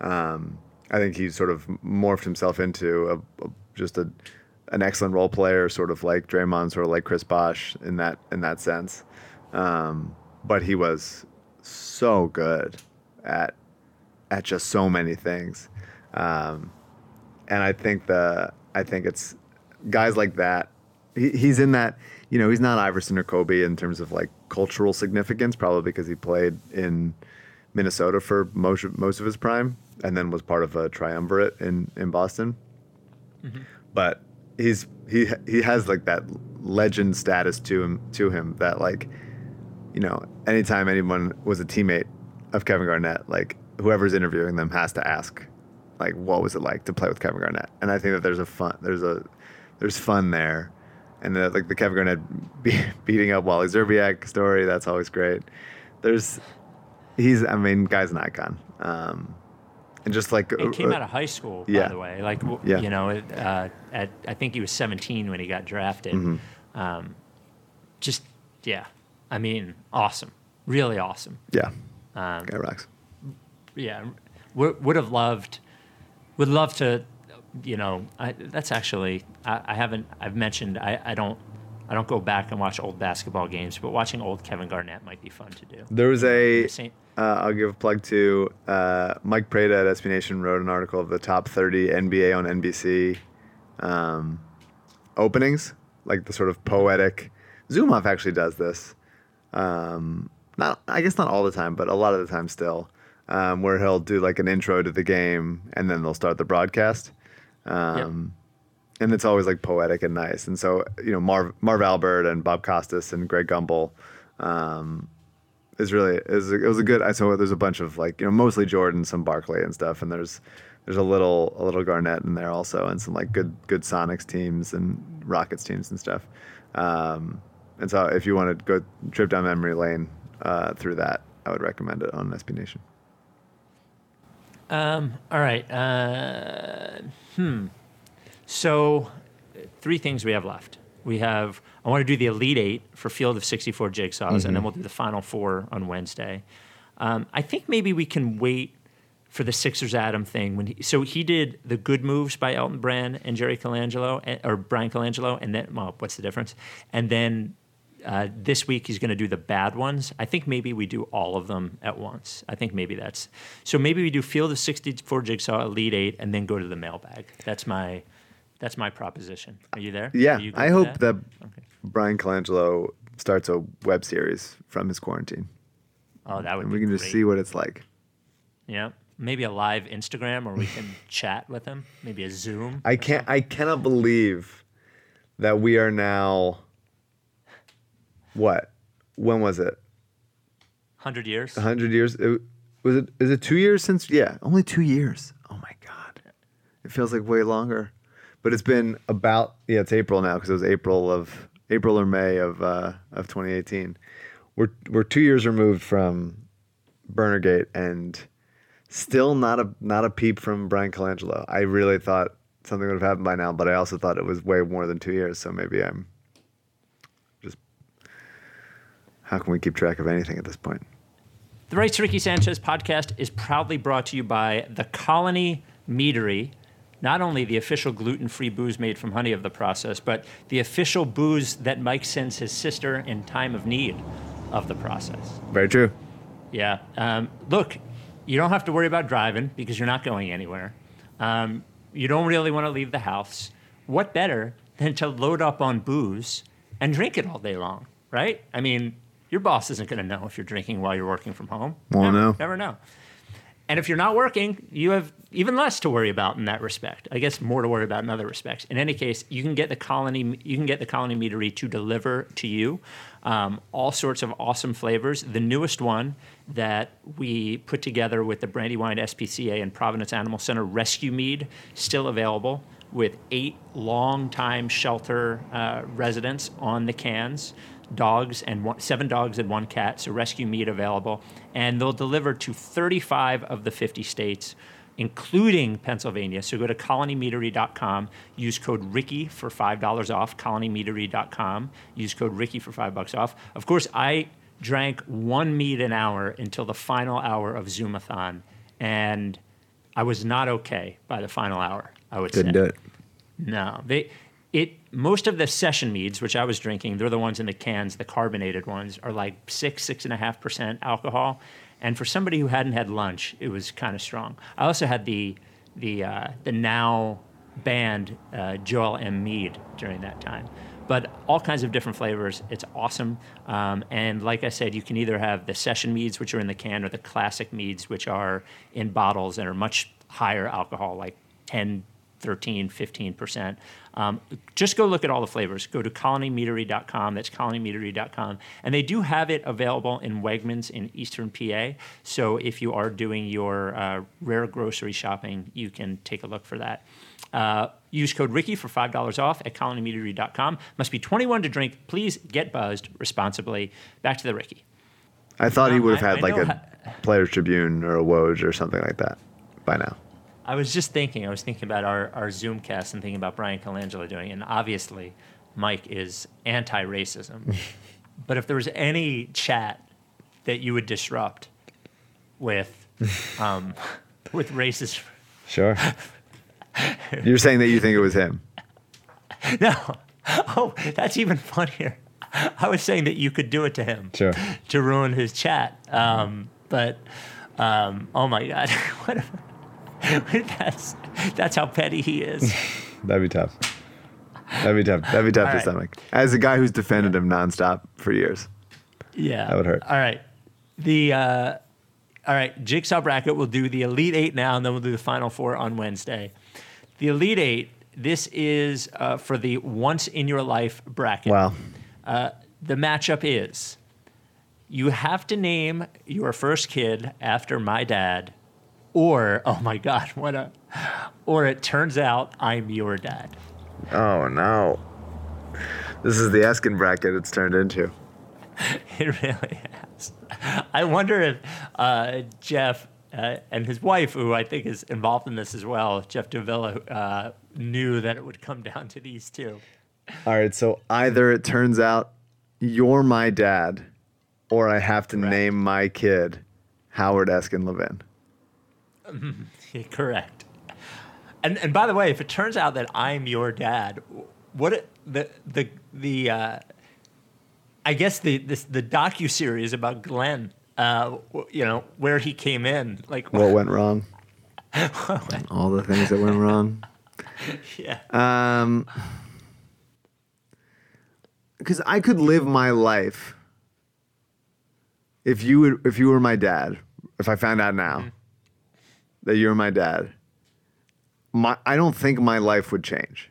Um, I think he sort of morphed himself into a, a, just a an excellent role player, sort of like Draymond, sort of like Chris Bosh in that in that sense. Um, but he was so good at at just so many things. Um, and I think the I think it's guys like that. He, he's in that. You know, he's not Iverson or Kobe in terms of like cultural significance, probably because he played in Minnesota for most of, most of his prime, and then was part of a triumvirate in in Boston. Mm-hmm. But he's he he has like that legend status to him to him that like you know anytime anyone was a teammate of Kevin Garnett, like whoever's interviewing them has to ask like what was it like to play with Kevin Garnett, and I think that there's a fun there's a there's fun there. And the, like the Kevin Garnett be, beating up Wally Szczerbiak story, that's always great. There's, he's, I mean, guy's an icon. Um, and just like It came uh, out of high school, yeah. by the way. Like, w- Yeah. you know, uh, at I think he was 17 when he got drafted. Mm-hmm. Um, just, yeah. I mean, awesome. Really awesome. yeah, Um, guy rocks. yeah, would, would have loved, would love to, you know, I, that's actually, I, I haven't, I've mentioned, I, I don't, I don't go back and watch old basketball games, but watching old Kevin Garnett might be fun to do. There was a uh, I'll give a plug to uh, Mike Prada at SB Nation wrote an article of the top 30 NBA on NBC um, openings, like the sort of poetic. Zumoff actually does this. Um, not, I guess not all the time, but a lot of the time still, um, where he'll do like an intro to the game and then they'll start the broadcast. Um, and it's always like poetic and nice. And so, you know, Marv, Marv Albert and Bob Costas and Greg Gumbel, um, is really is it was a good. I saw there's a bunch of like you know mostly Jordan, some Barkley and stuff, and there's there's a little a little Garnett in there also, and some like good good Sonics teams and Rockets teams and stuff. Um, and so if you want to go trip down memory lane uh, through that, I would recommend it on SB Nation. Um, all right. Uh, hmm. So, three things we have left. We have, I want to do the Elite Eight for Field of 64 Jigsaws, and then we'll do the Final Four on Wednesday. Um, I think maybe we can wait for the Sixers Adam thing. When he, So, he did the good moves by Elton Brand and Jerry Colangelo, eh, or Bryan Colangelo, and then, well, what's the difference? And then uh, this week he's going to do the bad ones. I think maybe we do all of them at once. I think maybe that's so. Maybe we do feel the 64 Jigsaw, Elite Eight, and then go to the mailbag. That's my that's my proposition. Are you there? Yeah, you I hope that, Bryan Colangelo starts a web series from his quarantine, Oh, that would. and be we can just see what it's like. Yeah, maybe a live Instagram, or we can chat with him. Maybe a Zoom. I can't. I cannot believe that we are now. What? When was it? Hundred years. A hundred years? It, was it? Is it two years since? Yeah, only two years. Oh my god, it feels like way longer. But it's been about yeah. It's April now because it was April of April or May of uh, of 2018. We're we're two years removed from Burnergate and still not a not a peep from Bryan Colangelo. I really thought something would have happened by now, but I also thought it was way more than two years. So maybe I'm just how can we keep track of anything at this point? The Right to Ricky Sanchez podcast is proudly brought to you by the Colony Meadery. Not only the official gluten free booze made from honey of the process, but the official booze that Mike sends his sister in time of need of the process. Very true. Yeah. Um, look, you don't have to worry about driving because you're not going anywhere. Um, you don't really want to leave the house. What better than to load up on booze and drink it all day long, right? I mean, your boss isn't going to know if you're drinking while you're working from home. Won't never, know. Never know. And if you're not working, you have even less to worry about in that respect. I guess more to worry about in other respects. In any case, you can get the colony. You can get the colony meadery to deliver to you um, all sorts of awesome flavors. The newest one that we put together with the Brandywine SPCA and Providence Animal Center Rescue Mead, still available with eight long-time shelter uh, residents on the cans dogs and one, seven dogs and one cat. So rescue mead available, and they'll deliver to 35 of the 50 states, including Pennsylvania. So go to colonymeadery.com, use code Ricky for five dollars off. Colonymeadery.com, use code Ricky for five bucks off. Of course, I drank one mead an hour until the final hour of Zoomathon, and I was not okay by the final hour. I would Didn't say. do it. No, they it most of the session meads, which I was drinking, they're the ones in the cans, the carbonated ones, are like six, six and a half percent alcohol. And for somebody who hadn't had lunch, it was kind of strong. I also had the the uh, the now banned uh, Joel M. Mead during that time. But all kinds of different flavors. It's awesome. Um, and like I said, you can either have the session meads, which are in the can, or the classic meads, which are in bottles and are much higher alcohol, like 10, 13, 15%. Um, just go look at all the flavors. Go to colonymeadery.com. That's colonymeadery.com. And they do have it available in Wegmans in Eastern PA. So if you are doing your uh, rare grocery shopping, you can take a look for that. Uh, use code Ricky for $5 off at colonymeadery.com. Must be 21 to drink. Please get buzzed responsibly. Back to the Ricky. I thought he Um, would have had I like know a ha- Players Tribune or a Woj or something like that by now. I was just thinking, I was thinking about our, our Zoomcast and thinking about Bryan Colangelo doing it. And obviously, Mike is anti racism. but if there was any chat that you would disrupt with, um, with racist. Sure. You're saying that you think it was him. No. Oh, that's even funnier. I was saying that you could do it to him Sure. to ruin his chat. Um, but, um, oh my God. what if- that's, that's how petty he is. That'd be tough. That'd be tough. That'd be tough All to right. stomach. As a guy who's defended him nonstop for years. Yeah, That would hurt. All right, the uh, all right jigsaw bracket. We'll do the elite eight now, and then we'll do the final four on Wednesday. The elite eight. This is uh, for the once in your life bracket. Wow. Uh, the matchup is you have to name your first kid after my dad, or oh my god, what a, or it turns out I'm your dad. Oh no. This is the Eskin bracket it's turned into. It really has. I wonder if uh, Jeff uh, and his wife, who I think is involved in this as well, Jeff Davila, uh, knew that it would come down to these two. All right, so either it turns out you're my dad, or I have to name my kid Howard Eskin Levin. Correct. And and by the way, if it turns out that I'm your dad, what it, the the the uh, I guess the this the docu series about Glenn, uh, you know, where he came in, like What went wrong? All the things that went wrong. yeah, Um, because I could live my life if you would, if you were my dad. If I found out now that you're my dad, my I don't think my life would change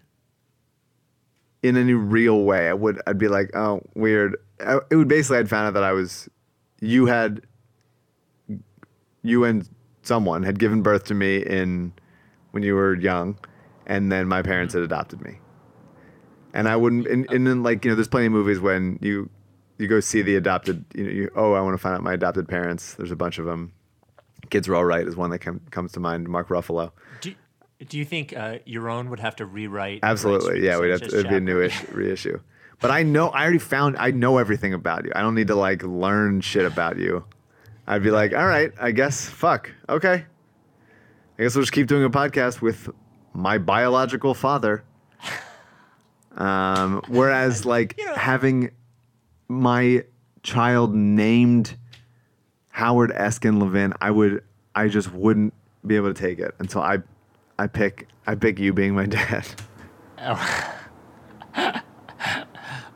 in any real way. I would. I'd be like, oh, weird. It would basically. I'd found out that I was. You had. You and someone had given birth to me in when you were young, and then my parents had adopted me. And I wouldn't, and, and then like you know, there's plenty of movies when you you go see the adopted, you know, you, oh, I want to find out my adopted parents. There's a bunch of them. Kids were all right is one that com- comes to mind. Mark Ruffalo, Do, do you think uh, your own would have to rewrite? absolutely, yeah, we'd have to, it'd be a new ish, reissue. But I know, I already found, I know everything about you. I don't need to like learn shit about you. I'd be like, all right, I guess, fuck, okay. I guess we'll just keep doing a podcast with my biological father. Um, whereas, like, You know- having my child named Howard Eskin Levin, I would, I just wouldn't be able to take it. And so I, I pick, I pick you being my dad.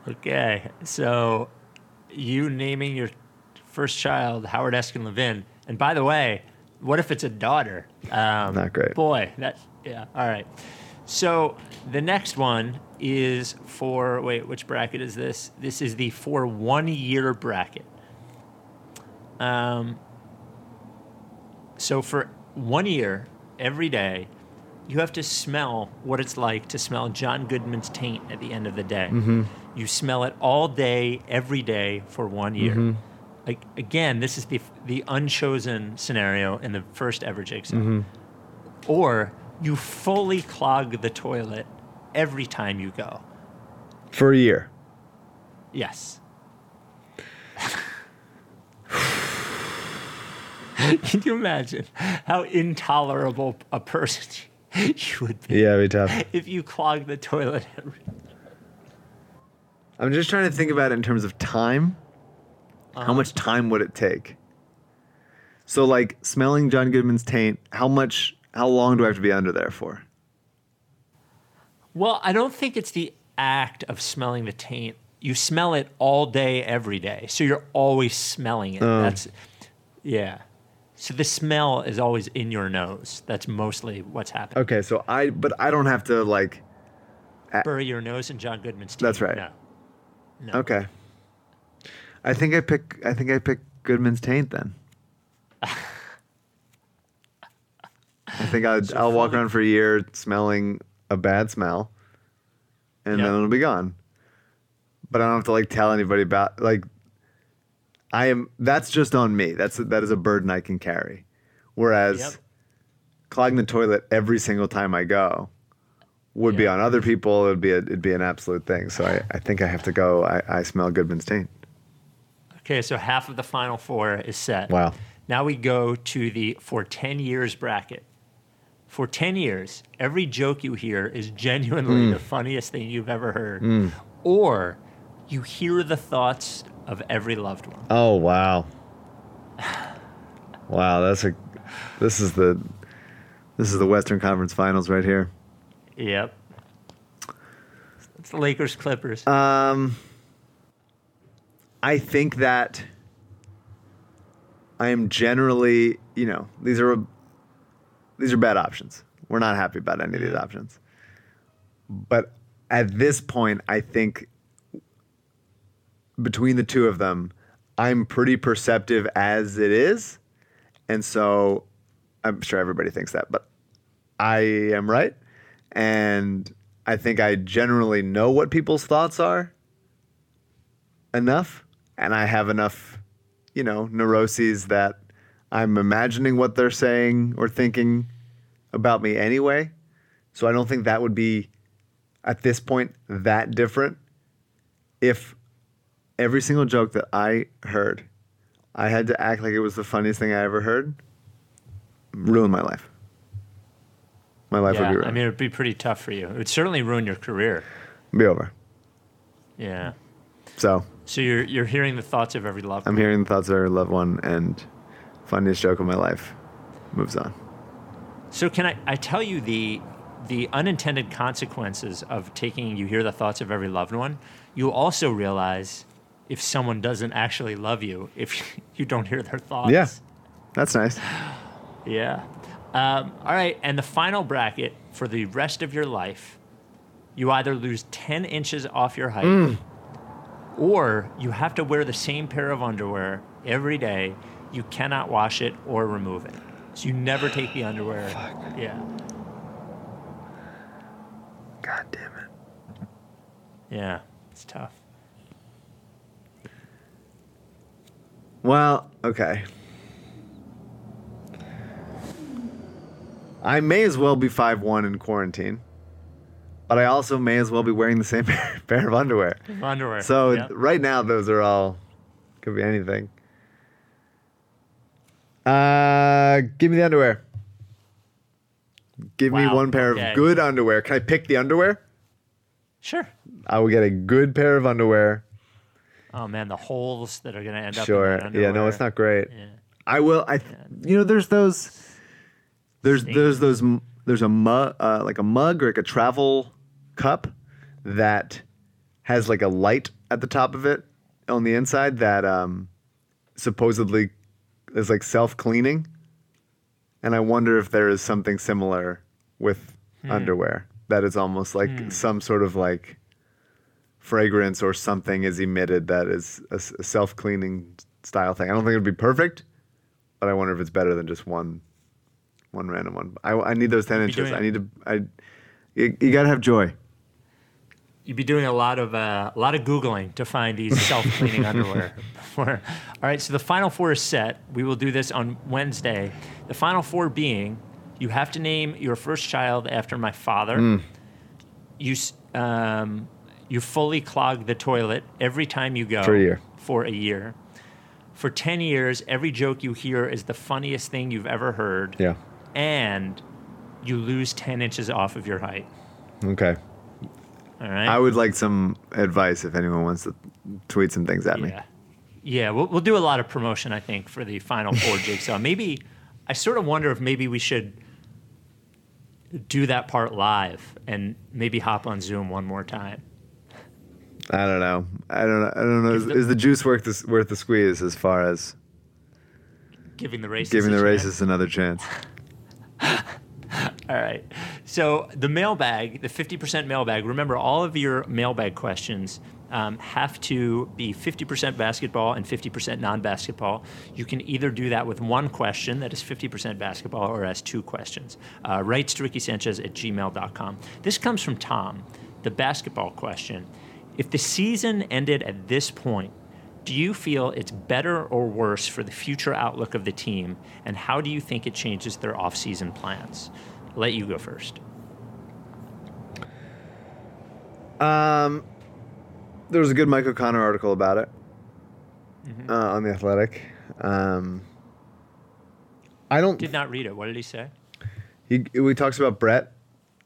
Okay, so you naming your first child Howard Eskin Levin, and by the way, what if it's a daughter? Um, Not great. Boy, that yeah. All right. So the next one is for wait, which bracket is this? This is the for one year bracket. Um. So for one year, every day, you have to smell what it's like to smell John Goodman's taint at the end of the day. Mm-hmm. You smell it all day, every day for one year. Mm-hmm. Like again, this is the the unchosen scenario in the first ever jigsaw. Mm-hmm. Or you fully clog the toilet every time you go. For a year. Yes. Can you imagine how intolerable a person you would be. Yeah, it'd be tough. If you clog the toilet every I'm just trying to think about it in terms of time. How uh-huh. much time would it take? So, like smelling John Goodman's taint, how much? How long do I have to be under there for? Well, I don't think it's the act of smelling the taint. You smell it all day, every day. So you're always smelling it. Oh. That's, yeah. So the smell is always in your nose. That's mostly what's happening. Okay, so I, but I don't have to like. Bury your nose in John Goodman's taint. That's right. No. No. Okay. I think I pick. I think I pick Goodman's taint then. I think I'll, So I'll walk around for a year smelling a bad smell, and Yep. then it'll be gone. But I don't have to like tell anybody about like. I am. That's just on me. That's that is a burden I can carry. Whereas, Yep. clogging the toilet every single time I go would be on other people. It would be a, it'd be an absolute thing. So I, I think I have to go. I, I smell Goodman's taint. Okay, so half of the final four is set. Wow. Now we go to the for 10 years bracket. For 10 years, every joke you hear is genuinely Hmm. the funniest thing you've ever heard. Or you hear the thoughts of every loved one. Oh wow. Wow, that's a. This is the. This is the Western Conference Finals right here. Yep. It's the Lakers Clippers. Um. I think that. I am generally, you know, these are these are bad options. We're not happy about any of these options. But at this point, I think between the two of them, I'm pretty perceptive as it is. And so I'm sure everybody thinks that, but I am right. And I think I generally know what people's thoughts are enough. And I have enough, you know, neuroses that I'm imagining what they're saying or thinking about me anyway. So I don't think that would be, at this point, that different. If every single joke that I heard, I had to act like it was the funniest thing I ever heard, ruin my life. My life yeah, would be ruined. I mean, it would be pretty tough for you. It would certainly ruin your career. be over. Yeah. So So you're you're hearing the thoughts of every loved one. I'm one. hearing the thoughts of every loved one and funniest joke of my life moves on. So can I, I tell you the the unintended consequences of taking you hear the thoughts of every loved one? You also realize if someone doesn't actually love you if you don't hear their thoughts. Yeah. That's nice. Yeah. Um, all right, and the final bracket for the rest of your life, you either lose 10 inches off your height Mm. or you have to wear the same pair of underwear every day. You cannot wash it or remove it. So you never take the underwear. Yeah. God damn it. Yeah. It's tough. Well, okay. I may as well be 5'1 in quarantine, but I also may as well be wearing the same pair of underwear. Underwear. So Yep. right now, those are all, could be anything. Uh, give me the underwear. Give me one pair okay. of good underwear. Can I pick the underwear? Sure. I will get a good pair of underwear. Oh man, the holes that are gonna end up. Sure. Yeah, no, it's not great. Yeah. I will. I, you know, there's those. There's there's those. There's a mug, uh, like a mug or like a travel cup, that has like a light at the top of it on the inside that um, supposedly is like self cleaning, and I wonder if there is something similar with underwear that is almost like some sort of like fragrance or something is emitted that is a, self cleaning style thing. I don't think it would be perfect, but I wonder if it's better than just one one random one. I, I need those ten be inches. doing I need to. I you, you gotta have joy. You'd be doing a lot of uh, a lot of googling to find these self-cleaning underwear. All right, so the final four is set. We will do this on Wednesday. The final four being, you have to name your first child after my father. Hmm. You um, you fully clog the toilet every time you go For a year. For a year. For ten years, every joke you hear is the funniest thing you've ever heard Yeah. and you lose 10 inches off of your height. Okay. All right. I would like some advice if anyone wants to tweet some things at me. Yeah. Yeah, we'll, we'll do a lot of promotion, I think, for the Final Four Jigsaw. Maybe, I sort of wonder if maybe we should do that part live and maybe hop on Zoom one more time. I don't know. I don't know. I don't know. Is, the- is the juice worth the, worth the squeeze as far as Giving the races. giving the racists another chance? All right. So the mailbag, the 50% mailbag, remember all of your mailbag questions um, have to be 50% basketball and 50% non basketball. You can either do that with one question that is 50% basketball or as two questions. Uh, rights to Ricky Sanchez at gmail.com. This comes from Tom, the basketball question. If the season ended at this point, do you feel it's better or worse for the future outlook of the team, and how do you think it changes their offseason plans? I'll let you go first. Um, there was a good Mike O'Connor article about it Mm-hmm. uh, on the Athletic. Um, I don't. Did not read it. What did he say? He he talks about Brett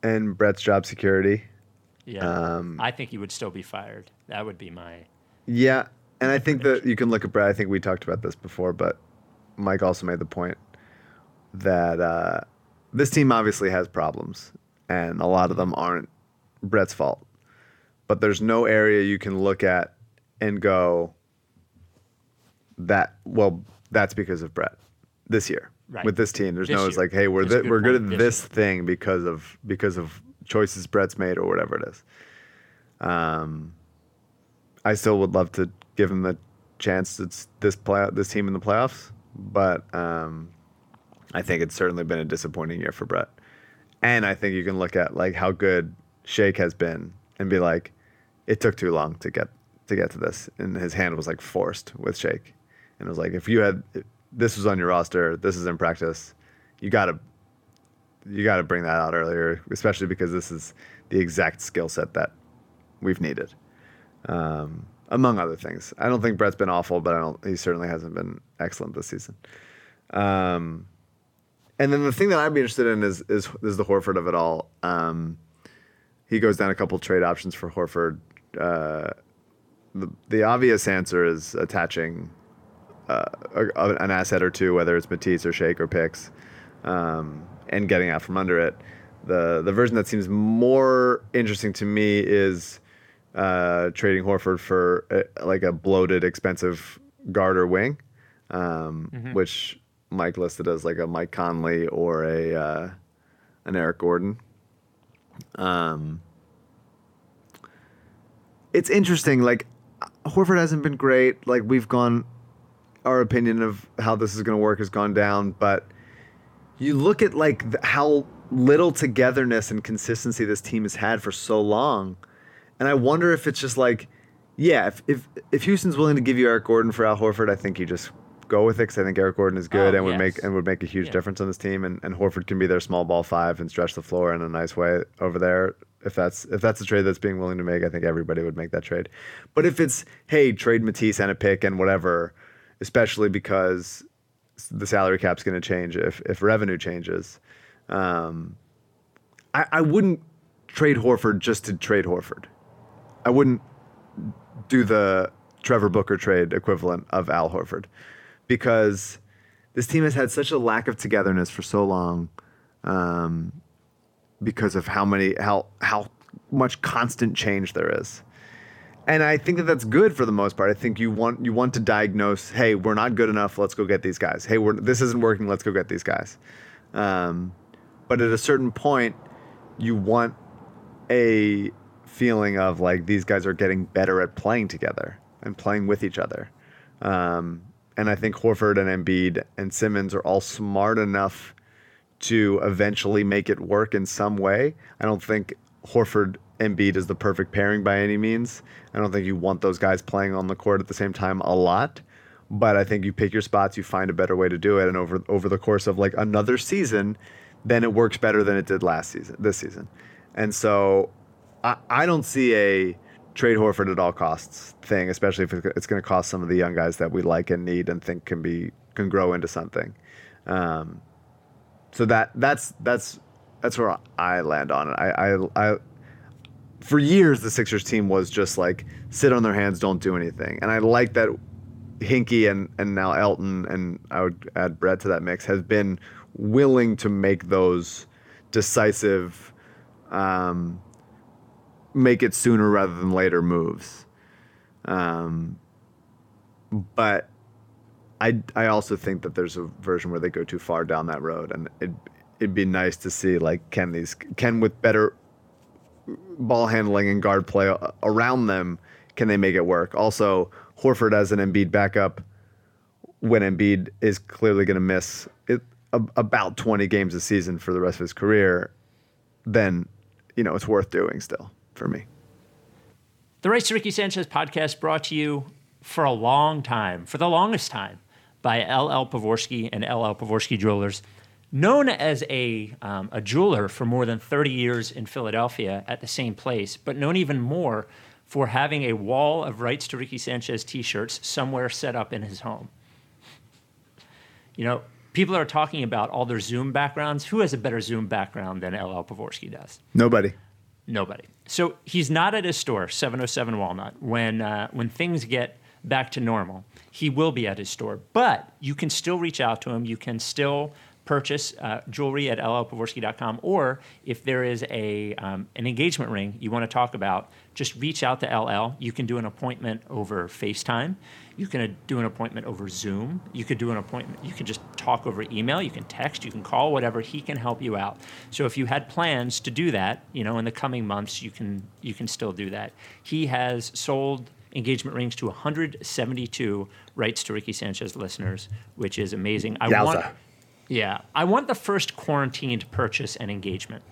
and Brett's job security. Yeah. Um, I think he would still be fired. That would be my. Yeah, and I think that you can look at Brett. I think we talked about this before, but Mike also made the point that uh, this team obviously has problems, and a lot of them aren't Brett's fault. But there's no area you can look at and go that well that's because of Brett this year Right. with this team. There's This no it's year. like hey we're thi- good we're good at This this thing because of because of choices Brett's made or whatever it is. Um, I still would love to give him the chance. to this play this team in the playoffs, but um, I think it's certainly been a disappointing year for Brett. And I think you can look at like how good Shake has been and be like, it took too long to get to get to this, and his hand was like forced with Shake, and it was like if you had if this was on your roster, this is in practice, you gotta you gotta bring that out earlier, especially because this is the exact skill set that we've needed um, among other things. I don't think Brett's been awful, but I don't. He certainly hasn't been excellent this season. Um, and then the thing that I'd be interested in is is is the Horford of it all. Um, he goes down a couple trade options for Horford. Uh, the the obvious answer is attaching uh, a, an asset or two, whether it's Matisse or Shake or Picks, um, and getting out from under it. The the version that seems more interesting to me is uh, trading Horford for uh like a bloated, expensive guard or wing, um, which Mike listed as like a Mike Conley or a uh, an Eric Gordon. Um, it's interesting. Like Horford hasn't been great. Like we've gone, our opinion of how this is going to work has gone down. But you look at like the, how little togetherness and consistency this team has had for so long, and I wonder if it's just like, yeah, if if, if Houston's willing to give you Eric Gordon for Al Horford, I think you just go with it because I think Eric Gordon is good Oh, and would yes. make and would make a huge Yeah. difference on this team, and, and Horford can be their small ball five and stretch the floor in a nice way over there. If that's if that's a trade that's being willing to make, I think everybody would make that trade. But if it's hey, trade Matisse and a pick and whatever, especially because the salary cap's going to change if if revenue changes. Um, I, I wouldn't trade Horford just to trade Horford. I wouldn't do the Trevor Booker trade equivalent of Al Horford because this team has had such a lack of togetherness for so long um, because of how many how how much constant change there is. And I think that that's good for the most part. I think you want you want to diagnose, hey, we're not good enough. Let's go get these guys. Hey, we're this isn't working. Let's go get these guys. Um, but at a certain point, you want a feeling of like these guys are getting better at playing together and playing with each other. Um, and I think Horford and Embiid and Simmons are all smart enough to eventually make it work in some way. I don't think Horford Embiid is the perfect pairing by any means. I don't think you want those guys playing on the court at the same time a lot. But I think you pick your spots, you find a better way to do it, and over over the course of like another season, then it works better than it did last season, this season. And so I, I don't see a trade Horford at all costs thing, especially if it's going to cost some of the young guys that we like and need and think can be can grow into something. Um, so that that's that's that's where I land on it. I, I, I, for years the Sixers team was just like sit on their hands, don't do anything, and I like that. Hinkie and and now Elton and I would add Brett to that mix has been willing to make those decisive, um, make it sooner rather than later moves. Um, but I I also think that there's a version where they go too far down that road, and it it'd be nice to see like can these can with better ball handling and guard play uh, around them can they make it work? Also, Horford as an Embiid backup when Embiid is clearly going to miss it, about 20 games a season for the rest of his career, then you know it's worth doing still for me. The Rights to Ricky Sanchez podcast brought to you for a long time, for the longest time, by LL Pavorsky and LL Pavorsky Jewelers. Known as a, um, a jeweler for more than 30 years in Philadelphia at the same place, but known even more for having a wall of Rights to Ricky Sanchez t shirts somewhere set up in his home. You know, people are talking about all their Zoom backgrounds. Who has a better Zoom background than LL Pavorsky does? Nobody. Nobody. So he's not at his store, 707 Walnut. When uh, when things get back to normal, he will be at his store. But you can still reach out to him. You can still purchase uh, jewelry at llpavorsky.com. Or if there is a um, an engagement ring you want to talk about, just reach out to LL. You can do an appointment over FaceTime. You can uh, do an appointment over Zoom. You could do an appointment. You can just talk over email. You can text. You can call. Whatever. He can help you out. So if you had plans to do that, you know, in the coming months, you can you can still do that. He has sold engagement rings to 172 rights to Ricky Sanchez listeners, which is amazing. I want, Yowza. Yeah, I want the first quarantined purchase and engagement.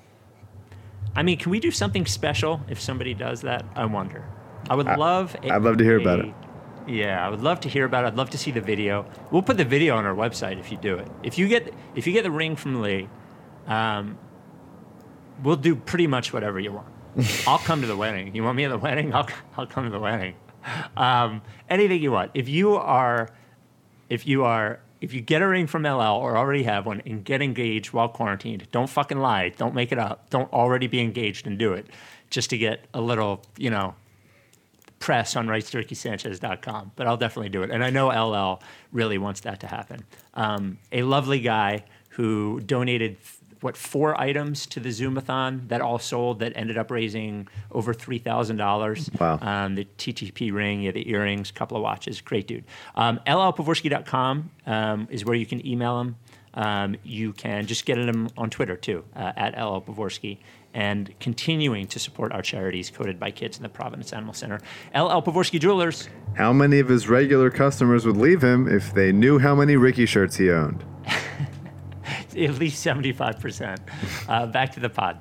I mean, can we do something special if somebody does that? I wonder. I would love. i I'd love to hear about it. Yeah, I would love to hear about it. I'd love to see the video. We'll put the video on our website if you do it. If you get if you get the ring from Lee, um, we'll do pretty much whatever you want. I'll come to the wedding. You want me at the wedding? I'll I'll come to the wedding. Um, anything you want. If you are, if you are, if you get a ring from LL or already have one and get engaged while quarantined, don't fucking lie. Don't make it up. Don't already be engaged and do it, just to get a little, you know, press on rightstorickysanchez.com, but I'll definitely do it. And I know LL really wants that to happen. Um, a lovely guy who donated, what, four items to the Zoomathon that all sold that ended up raising over $3,000. Wow. Um, the TTP ring, yeah, the earrings, couple of watches. Great dude. Um, LLPavorsky.com um, is where you can email him. Um, you can just get at him on Twitter too, uh, at LL Pavorsky, and continuing to support our charities coded by kids in the Providence Animal Center. LL Pavorsky Jewelers. How many of his regular customers would leave him if they knew how many Ricky shirts he owned? at least 75%. Uh, back to the pod.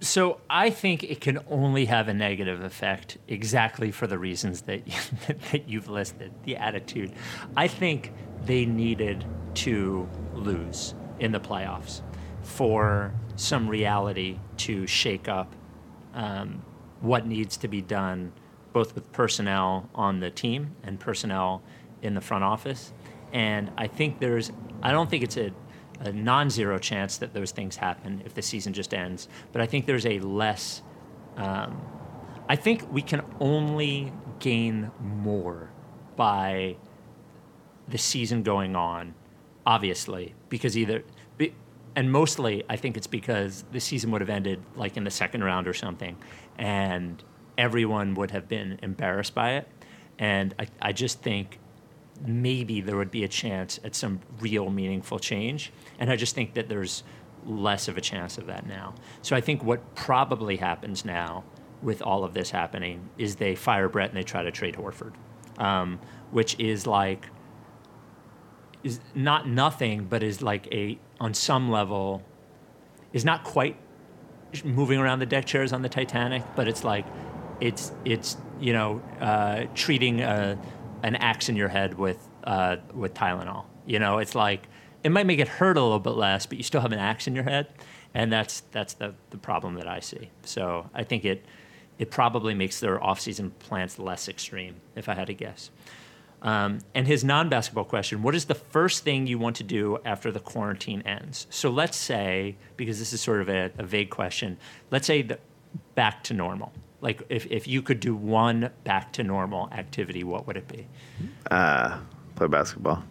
So I think it can only have a negative effect exactly for the reasons that, you, that you've listed, the attitude. I think they needed to lose in the playoffs for some reality to shake up um, what needs to be done, both with personnel on the team and personnel in the front office. And I think there's, I don't think it's a, a non zero chance that those things happen if the season just ends, but I think there's a less, um, I think we can only gain more by the season going on, obviously, because either, and mostly I think it's because the season would have ended like in the second round or something, and everyone would have been embarrassed by it. And I, I just think maybe there would be a chance at some real meaningful change. And I just think that there's less of a chance of that now. So I think what probably happens now with all of this happening is they fire Brett and they try to trade Horford, um, which is like is not nothing, but is like a on some level is not quite moving around the deck chairs on the Titanic, but it's like it's it's you know uh, treating a, an axe in your head with uh, with Tylenol. You know, it's like it might make it hurt a little bit less, but you still have an axe in your head, and that's that's the the problem that I see. So I think it it probably makes their off-season plans less extreme, if I had to guess. Um, and his non basketball question What is the first thing you want to do after the quarantine ends? So let's say, because this is sort of a, a vague question, let's say back to normal. Like if, if you could do one back to normal activity, what would it be? Play basketball.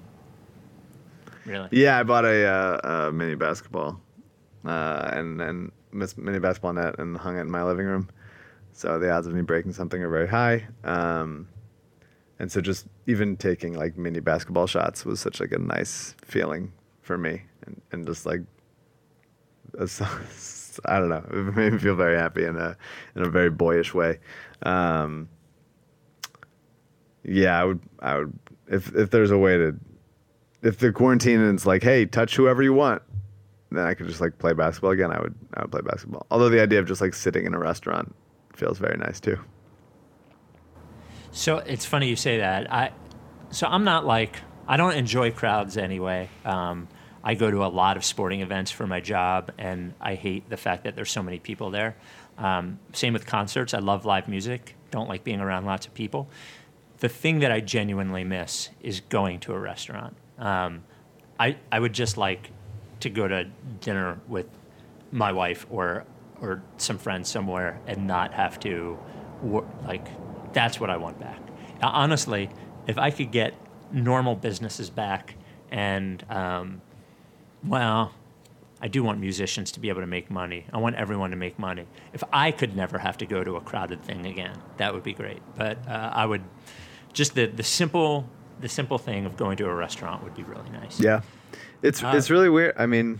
Really? Yeah, I bought a, uh, a mini basketball, uh, and and mini basketball net and hung it in my living room. So the odds of me breaking something are very high. Um, and so just even taking like mini basketball shots was such like a nice feeling for me, and, and just like a I don't know, it made me feel very happy in a in a very boyish way. Um, yeah, I would I would if if there's a way to if the quarantine and it's like, hey, touch whoever you want, then I could just like play basketball again. I would I would play basketball. Although the idea of just like sitting in a restaurant feels very nice too. So it's funny you say that. I so I'm not like I don't enjoy crowds anyway. Um, I go to a lot of sporting events for my job, and I hate the fact that there's so many people there. Um, same with concerts. I love live music. Don't like being around lots of people. The thing that I genuinely miss is going to a restaurant. Um, I I would just like to go to dinner with my wife or or some friends somewhere and not have to wor- like that's what I want back. Honestly, if I could get normal businesses back and um, well, I do want musicians to be able to make money. I want everyone to make money. If I could never have to go to a crowded thing again, that would be great. But uh, I would just the the simple the simple thing of going to a restaurant would be really nice. Yeah, it's Uh, it's really weird. I mean,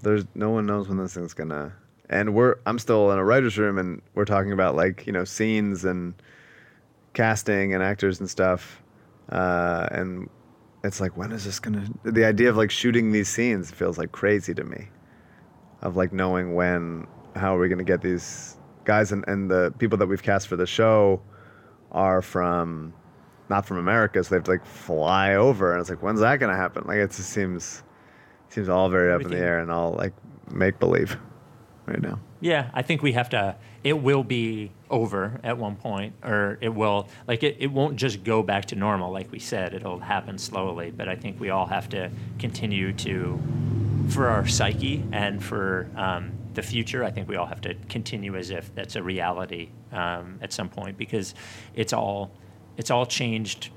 there's no one knows when this thing's gonna. And we're I'm still in a writer's room, and we're talking about like you know scenes and casting and actors and stuff. Uh, and it's like, when is this gonna? The idea of like shooting these scenes feels like crazy to me. Of like knowing when, how are we gonna get these guys and and the people that we've cast for the show are from not from America, so they have to like fly over, and it's like, when's that gonna happen? Like it just seems seems all very up in the air and all like make believe right now. Yeah, I think we have to. It will be over at one point, or it will like it. It won't just go back to normal, like we said. It'll happen slowly, but I think we all have to continue to, for our psyche and for um, the future. I think we all have to continue as if that's a reality um, at some point because it's all it's all changed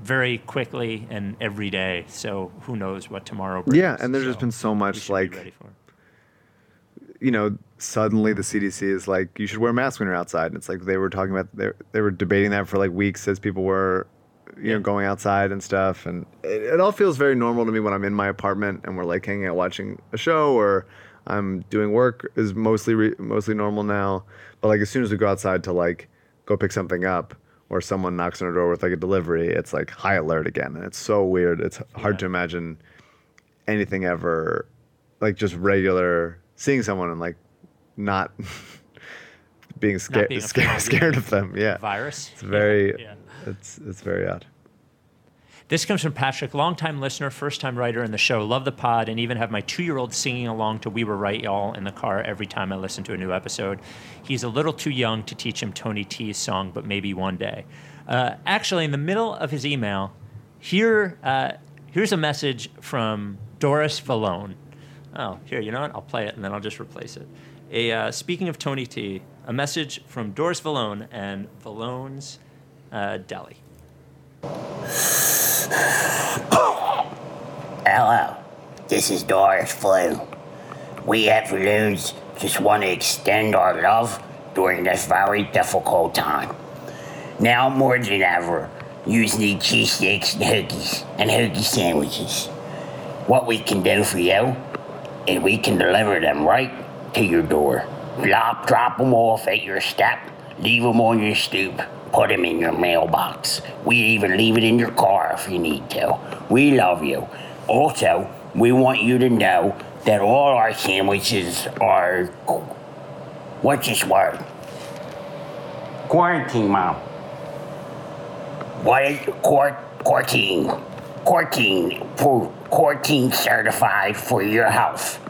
very quickly and every day. So who knows what tomorrow brings? Yeah, and there's just been so much, like- be ready for you know, suddenly the CDC is like, you should wear a mask when you're outside. And it's like they were talking about, they, they were debating that for like weeks as people were, you know, going outside and stuff. And it, it all feels very normal to me when I'm in my apartment and we're like hanging out watching a show or I'm doing work is mostly, re- mostly normal now. But like as soon as we go outside to like go pick something up or someone knocks on our door with like a delivery, it's like high alert again. And it's so weird. It's hard Yeah. to imagine anything ever like just regular seeing someone and like not being scared being scared, scared of them yeah virus. it's very Yeah. it's it's very odd This comes from Patrick, longtime listener, first time writer in the show. Love the pod, and even have my two year old singing along to We Were Right, Y'all in the car every time I listen to a new episode. He's a little too young to teach him Tony T's song, but maybe one day. Uh, actually, in the middle of his email, here, uh, here's a message from Doris Vallone. Oh, here, you know what? I'll play it and then I'll just replace it. A, uh, speaking of Tony T, a message from Doris Vallone and Vallone's uh, Deli. Hello, this is Doris Flu. We at Vallone's just want to extend our love during this very difficult time. Now more than ever, you need cheesesteaks and hookies and hookie sandwiches. What we can do for you is we can deliver them right to your door. Drop, drop them off at your step, leave them on your stoop, put them in your mailbox. We even leave it in your car if you need to. We love you. Also, we want you to know that all our sandwiches are. What's this word? Quarantine, Mom. What is quart, quarantine? Quarantine, for quarantine certified for your health.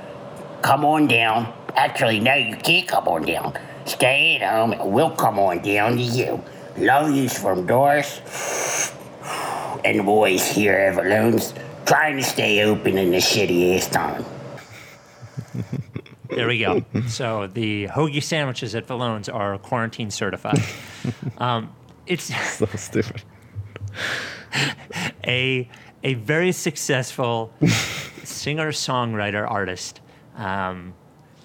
Come on down. Actually, no, you can't come on down. Stay at home and we'll come on down to you. Love yous from Doris. and the boys here at Vallone's trying to stay open in the shitty ass time. There we go. so the hoagie sandwiches at Vallone's are quarantine certified. Um, it's So stupid. a a very successful singer songwriter artist. Um,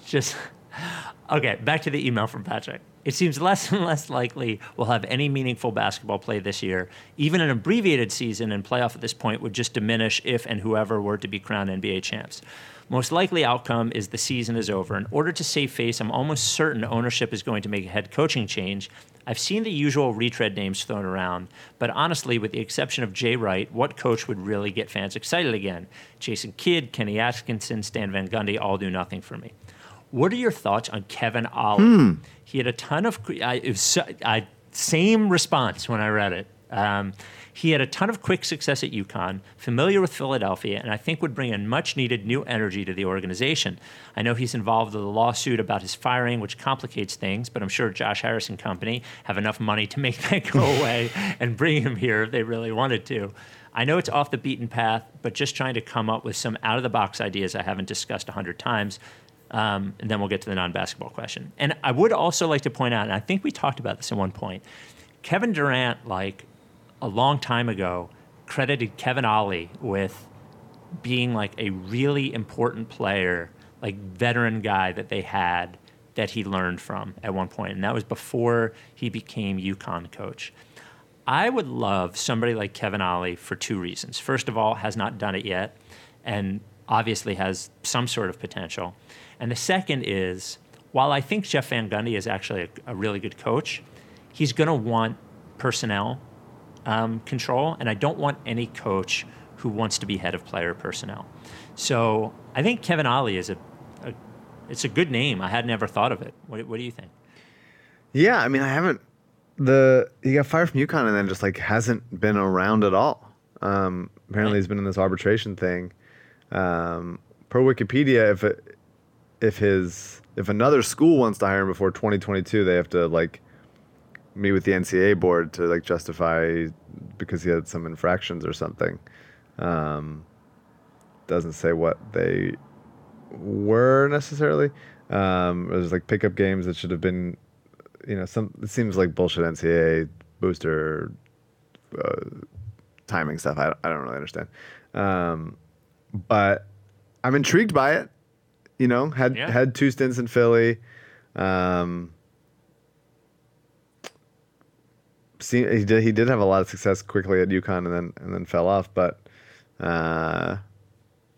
just okay. Back to the email from Patrick. It seems less and less likely we'll have any meaningful basketball play this year. Even an abbreviated season and playoff at this point would just diminish if and whoever were to be crowned NBA champs. Most likely outcome is the season is over. In order to save face, I'm almost certain ownership is going to make a head coaching change. I've seen the usual retread names thrown around, but honestly, with the exception of Jay Wright, what coach would really get fans excited again? Jason Kidd, Kenny Atkinson, Stan Van Gundy all do nothing for me. What are your thoughts on Kevin Ollie? He had a ton of I, it was I, same response when I read it. Um, he had a ton of quick success at UConn, familiar with Philadelphia, and I think would bring a much needed new energy to the organization. I know he's involved with a lawsuit about his firing, which complicates things, but I'm sure Josh Harris and company have enough money to make that go away and bring him here if they really wanted to. I know it's off the beaten path, but just trying to come up with some out of the box ideas I haven't discussed a hundred times. Um, and then we'll get to the non basketball question. And I would also like to point out, and I think we talked about this at one point, Kevin Durant, like a long time ago, credited Kevin Ollie with being like a really important player, like veteran guy that they had that he learned from at one point, and that was before he became UConn coach. I would love somebody like Kevin Ollie for two reasons. First of all, has not done it yet, and obviously has some sort of potential. And the second is, while I think Jeff Van Gundy is actually a, a really good coach, he's going to want personnel um, control, and I don't want any coach who wants to be head of player personnel. So I think Kevin Ollie is a, a it's a good name. I had never thought of it. What, what do you think? Yeah, I mean, I haven't. The he got fired from UConn and then just like hasn't been around at all. Um, apparently, he's been in this arbitration thing. Um, per Wikipedia, if it, if his if another school wants to hire him before 2022, they have to like meet with the NCAA board to like justify because he had some infractions or something. Um, doesn't say what they were necessarily. Um, there's like pickup games that should have been, you know, some. It seems like bullshit NCAA booster uh, timing stuff. I, I don't really understand, um, but I'm intrigued by it. You know, had Yeah. had two stints in Philly. Um, see, he did he did have a lot of success quickly at UConn and then and then fell off, but uh,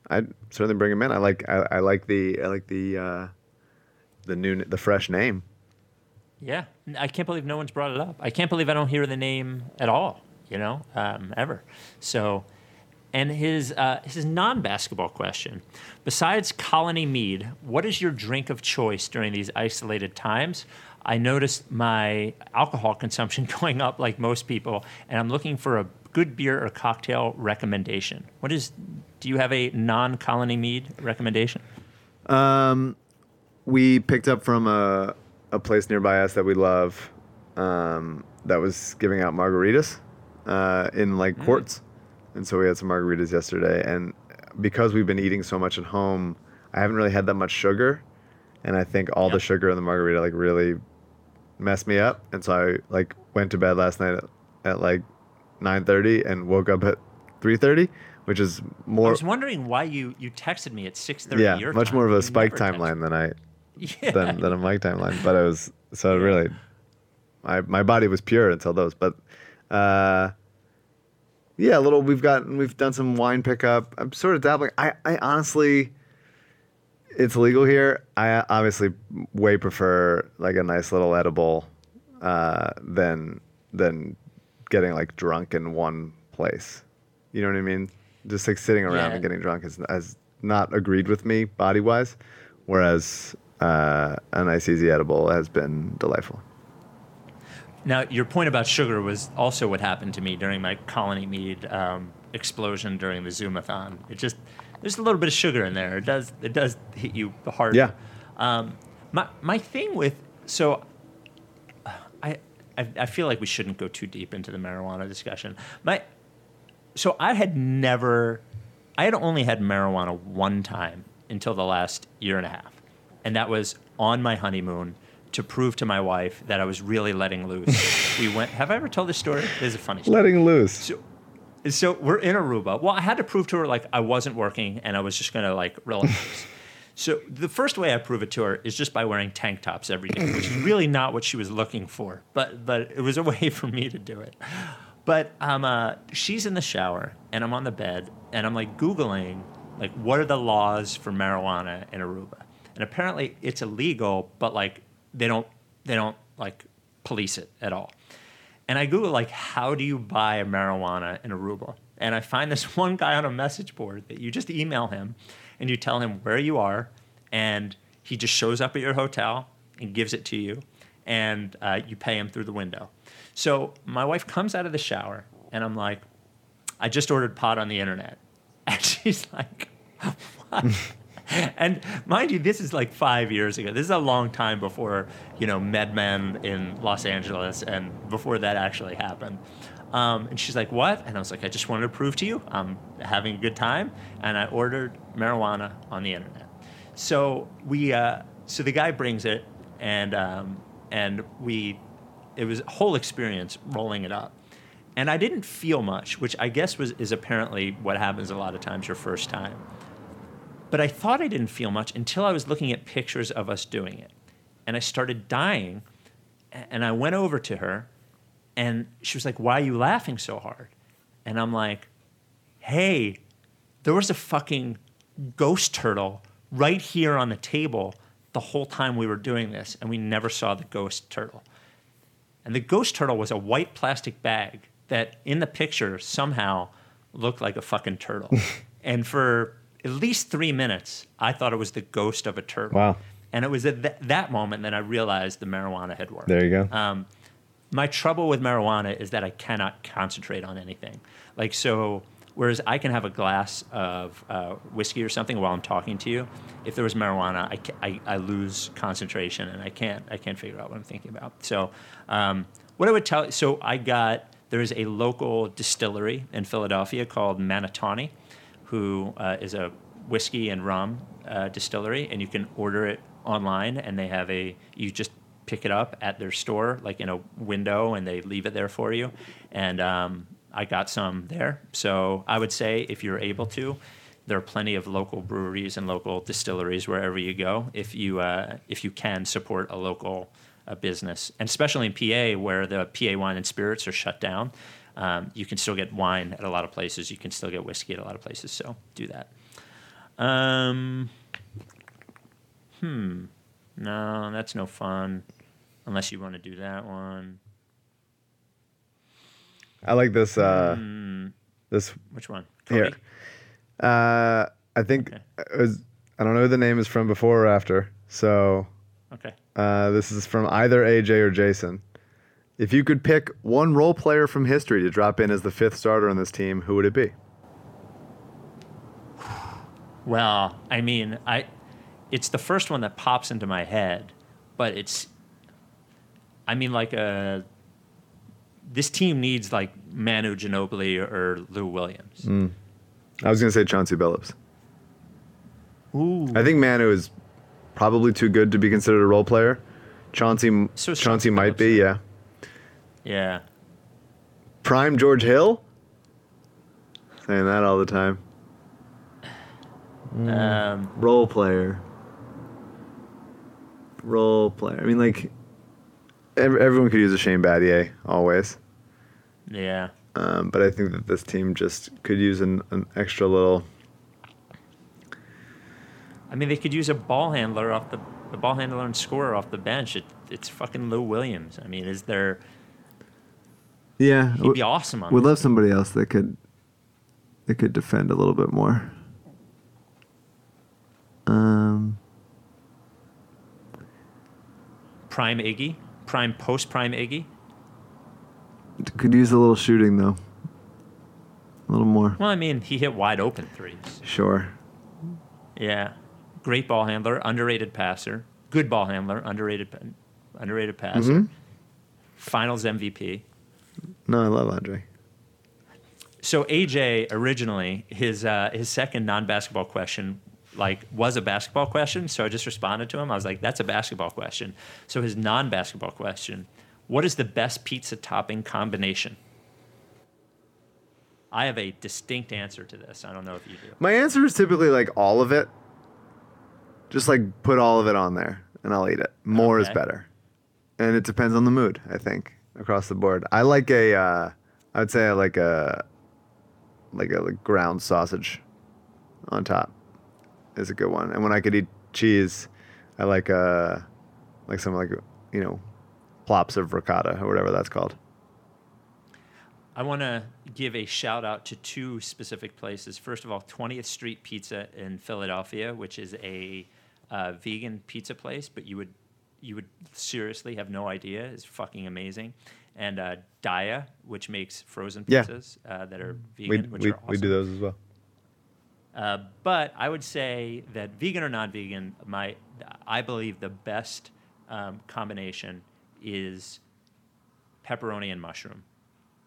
I'd certainly bring him in. I like I, I like the I like the uh, the new the fresh name. Yeah, I can't believe no one's brought it up. I can't believe I don't hear the name at all. You know, um, ever. So, and his uh, his non basketball question: Besides Colony Mead, what is your drink of choice during these isolated times? I noticed my alcohol consumption going up like most people, and I'm looking for a good beer or cocktail recommendation. What is? Do you have a non Colony Mead recommendation? Um, we picked up from a a place nearby us that we love, um, that was giving out margaritas, uh, in like quarts, and so we had some margaritas yesterday. And because we've been eating so much at home, I haven't really had that much sugar, and I think all the sugar in the margarita like really messed me up. And so I like went to bed last night at, at like nine thirty and woke up at three thirty, which is more. I was wondering why you you texted me at six thirty. yeah much time. more of You a spike timeline than I Yeah. than, than a mic timeline. But it was so really, my my body was pure until those. But uh, yeah, a little. We've gotten we've done some wine pickup. I'm sort of dabbling. I I honestly, it's legal here. I obviously way prefer like a nice little edible uh, than than getting like drunk in one place. You know what I mean? Just like sitting around Yeah. and getting drunk has, has not agreed with me body wise, whereas uh, a nice easy edible has been delightful. Now, your point about sugar was also what happened to me during my colony mead um, explosion during the Zoomathon. It just there's a little bit of sugar in there. It does it does hit you hard. Yeah. Um, my my thing with so I, I I feel like we shouldn't go too deep into the marijuana discussion. My so I had never, I had only had marijuana one time until the last year and a half, and that was on my honeymoon to prove to my wife that I was really letting loose. we went. Have I ever told this story? This is a funny story. Letting loose. So, so we're in Aruba. Well, I had to prove to her like I wasn't working and I was just gonna like relax. so the first way I prove it to her is just by wearing tank tops every day, which is really not what she was looking for. But but it was a way for me to do it. But um, uh, she's in the shower and I'm on the bed and I'm like googling like what are the laws for marijuana in Aruba? And apparently it's illegal, but like they don't they don't like police it at all. And I Google like, how do you buy a marijuana in Aruba? And I find this one guy on a message board that you just email him and you tell him where you are, and he just shows up at your hotel and gives it to you, and uh, you pay him through the window. So my wife comes out of the shower, and I'm like, I just ordered pot on the internet. And she's like, what? and mind you, this is like five years ago. This is a long time before, you know, MedMen in Los Angeles and before that actually happened. Um, and she's like, what? And I was like, I just wanted to prove to you I'm having a good time. And I ordered marijuana on the internet. So we, uh, so the guy brings it and, um, and we, it was a whole experience rolling it up and I didn't feel much, which I guess was is apparently what happens a lot of times your first time. But I thought I didn't feel much until I was looking at pictures of us doing it, and I started dying, and I went over to her, and she was like, "Why are you laughing so hard?" And I'm like, "Hey, there was a fucking ghost turtle right here on the table the whole time we were doing this, and we never saw the ghost turtle." And the ghost turtle was a white plastic bag that in the picture somehow looked like a fucking turtle. and for at least three minutes, I thought it was the ghost of a turtle. Wow. And it was at th- that moment that I realized the marijuana had worked. There you go. Um, my trouble with marijuana is that I cannot concentrate on anything. Like, so, whereas I can have a glass of uh, whiskey or something while I'm talking to you, if there was marijuana, I, ca- I, I lose concentration and I can't, I can't figure out what I'm thinking about. So, um, what I would tell, so I got, there is a local distillery in Philadelphia called Manatawny, who uh, is a whiskey and rum uh, distillery, and you can order it online, and they have a, you just pick it up at their store, like in a window, and they leave it there for you. And um, I got some there. So I would say if you're able to, there are plenty of local breweries and local distilleries wherever you go. If you uh, if you can support a local uh, business, and especially in PA where the PA wine and spirits are shut down, um, you can still get wine at a lot of places. You can still get whiskey at a lot of places. So do that. Um, hmm. No, that's no fun. Unless you want to do that one. I like this. Uh, This Which one? here. Uh, I think Okay. it was. I don't know who the name is from before or after. So Okay. uh, this is from either AJ or Jason. If you could pick one role player from history to drop in as the fifth starter on this team, who would it be? Well, I mean, I it's the first one that pops into my head, but it's I mean like a this team needs like Manu Ginobili or Lou Williams. Hmm. I was gonna say Chauncey Billups. Ooh. I think Manu is probably too good to be considered a role player. Chauncey, So Chauncey might be, yeah. Yeah. Prime George Hill. Saying that all the time. Um, Role player. Role player. I mean, like ev- everyone could use a Shane Battier always, yeah. um, but I think that this team just could use an, an extra little. I mean, they could use a ball handler off the the ball handler and scorer off the bench. It, it's fucking Lou Williams. I mean, is there? Yeah, He'd be awesome on. This. love somebody else that could that could defend a little bit more. Um, Prime Iggy, prime post prime Iggy. could use a little shooting though. A little more. Well, I mean, he hit wide open threes. Sure. Yeah, great ball handler, underrated passer, good ball handler, underrated, underrated passer. Mhm. Finals MVP. No, I love Andre. So AJ originally his uh, his second non-basketball question like was a basketball question. So I just responded to him. I was like, "That's a basketball question." So his non-basketball question: What is the best pizza topping combination? I have a distinct answer to this. I don't know if you do. My answer is typically like all of it. Just like put all of it on there and I'll eat it. More is better. And it depends on the mood, I think, across the board. I like a uh I would say I like a like a like ground sausage on top is a good one. And when I could eat cheese, I like uh like some like you know plops of ricotta or whatever that's called. I want to give a shout out to two specific places. First of all, 20th Street Pizza in Philadelphia, which is a uh, vegan pizza place, but you would you would seriously have no idea is fucking amazing. And uh, Daiya, which makes frozen Yeah. pizzas uh, that are We vegan, which we, are awesome. we do those as well. Uh, but I would say that vegan or non-vegan, my I believe the best um, combination is pepperoni and mushroom.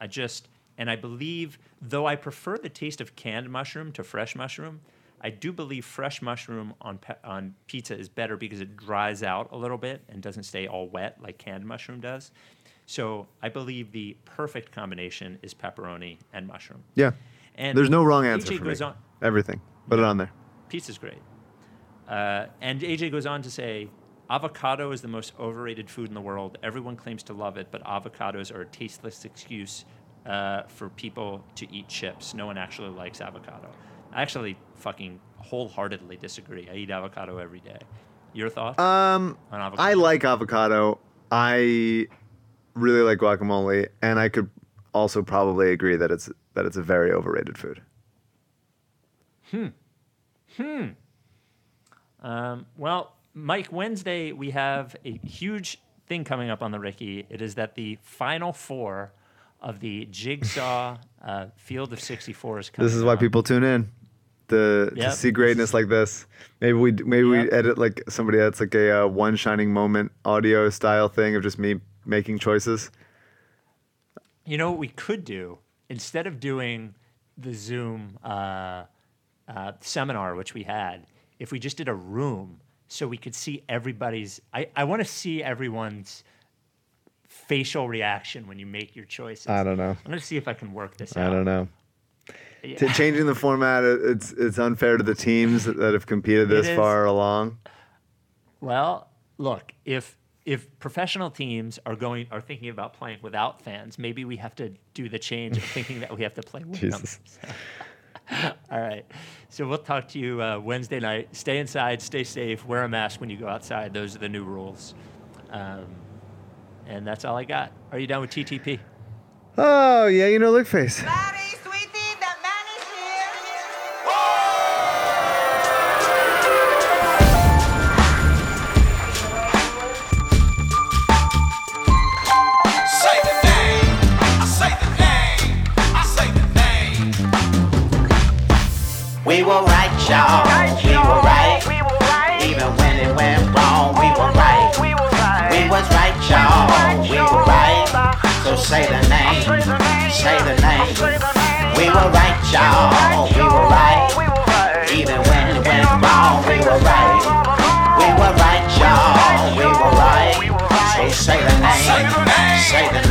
I just and I believe though I prefer the taste of canned mushroom to fresh mushroom, I do believe fresh mushroom on pe- on pizza is better because it dries out a little bit and doesn't stay all wet like canned mushroom does. So I believe the perfect combination is pepperoni and mushroom. Yeah. And There's no wrong answer AJ for goes me. on. Everything. Put it on there. Pizza's great. Uh, and AJ goes on to say, avocado is the most overrated food in the world. Everyone claims to love it, but avocados are a tasteless excuse uh, for people to eat chips. No one actually likes avocado. I actually fucking wholeheartedly disagree. I eat avocado every day. Your thoughts Um, on avocado? I like avocado. I really like guacamole, and I could also probably agree that it's that it's a very overrated food. Hmm. Hmm. Um, well, Mike, Wednesday we have a huge thing coming up on the Ricky. It is that the final four of the Jigsaw uh, Field of 64 is coming This is why up. people tune in to, Yep. to see greatness like this. Maybe we maybe we edit like somebody that's like a uh, one shining moment audio style thing of just me making choices. You know what we could do instead of doing the Zoom uh, uh, seminar, which we had, if we just did a room so we could see everybody's. I, I want to see everyone's facial reaction when you make your choices. I don't know. I'm to see if I can work this I out. don't know. Yeah. T- changing the format, it's it's unfair to the teams that have competed this far along. Well, look, if if professional teams are going are thinking about playing without fans, maybe we have to do the change of thinking that we have to play with Jesus. them. All right. So we'll talk to you uh, Wednesday night. Stay inside, stay safe, wear a mask when you go outside. Those are the new rules. Um, and that's all I got. Are you done with TTP? Oh yeah, you know, look face. Daddy, So say the name, say the name. We will right, y'all. We will right. Even when it went wrong, we will right. We will right, y'all. We will right. So say the name, say the name.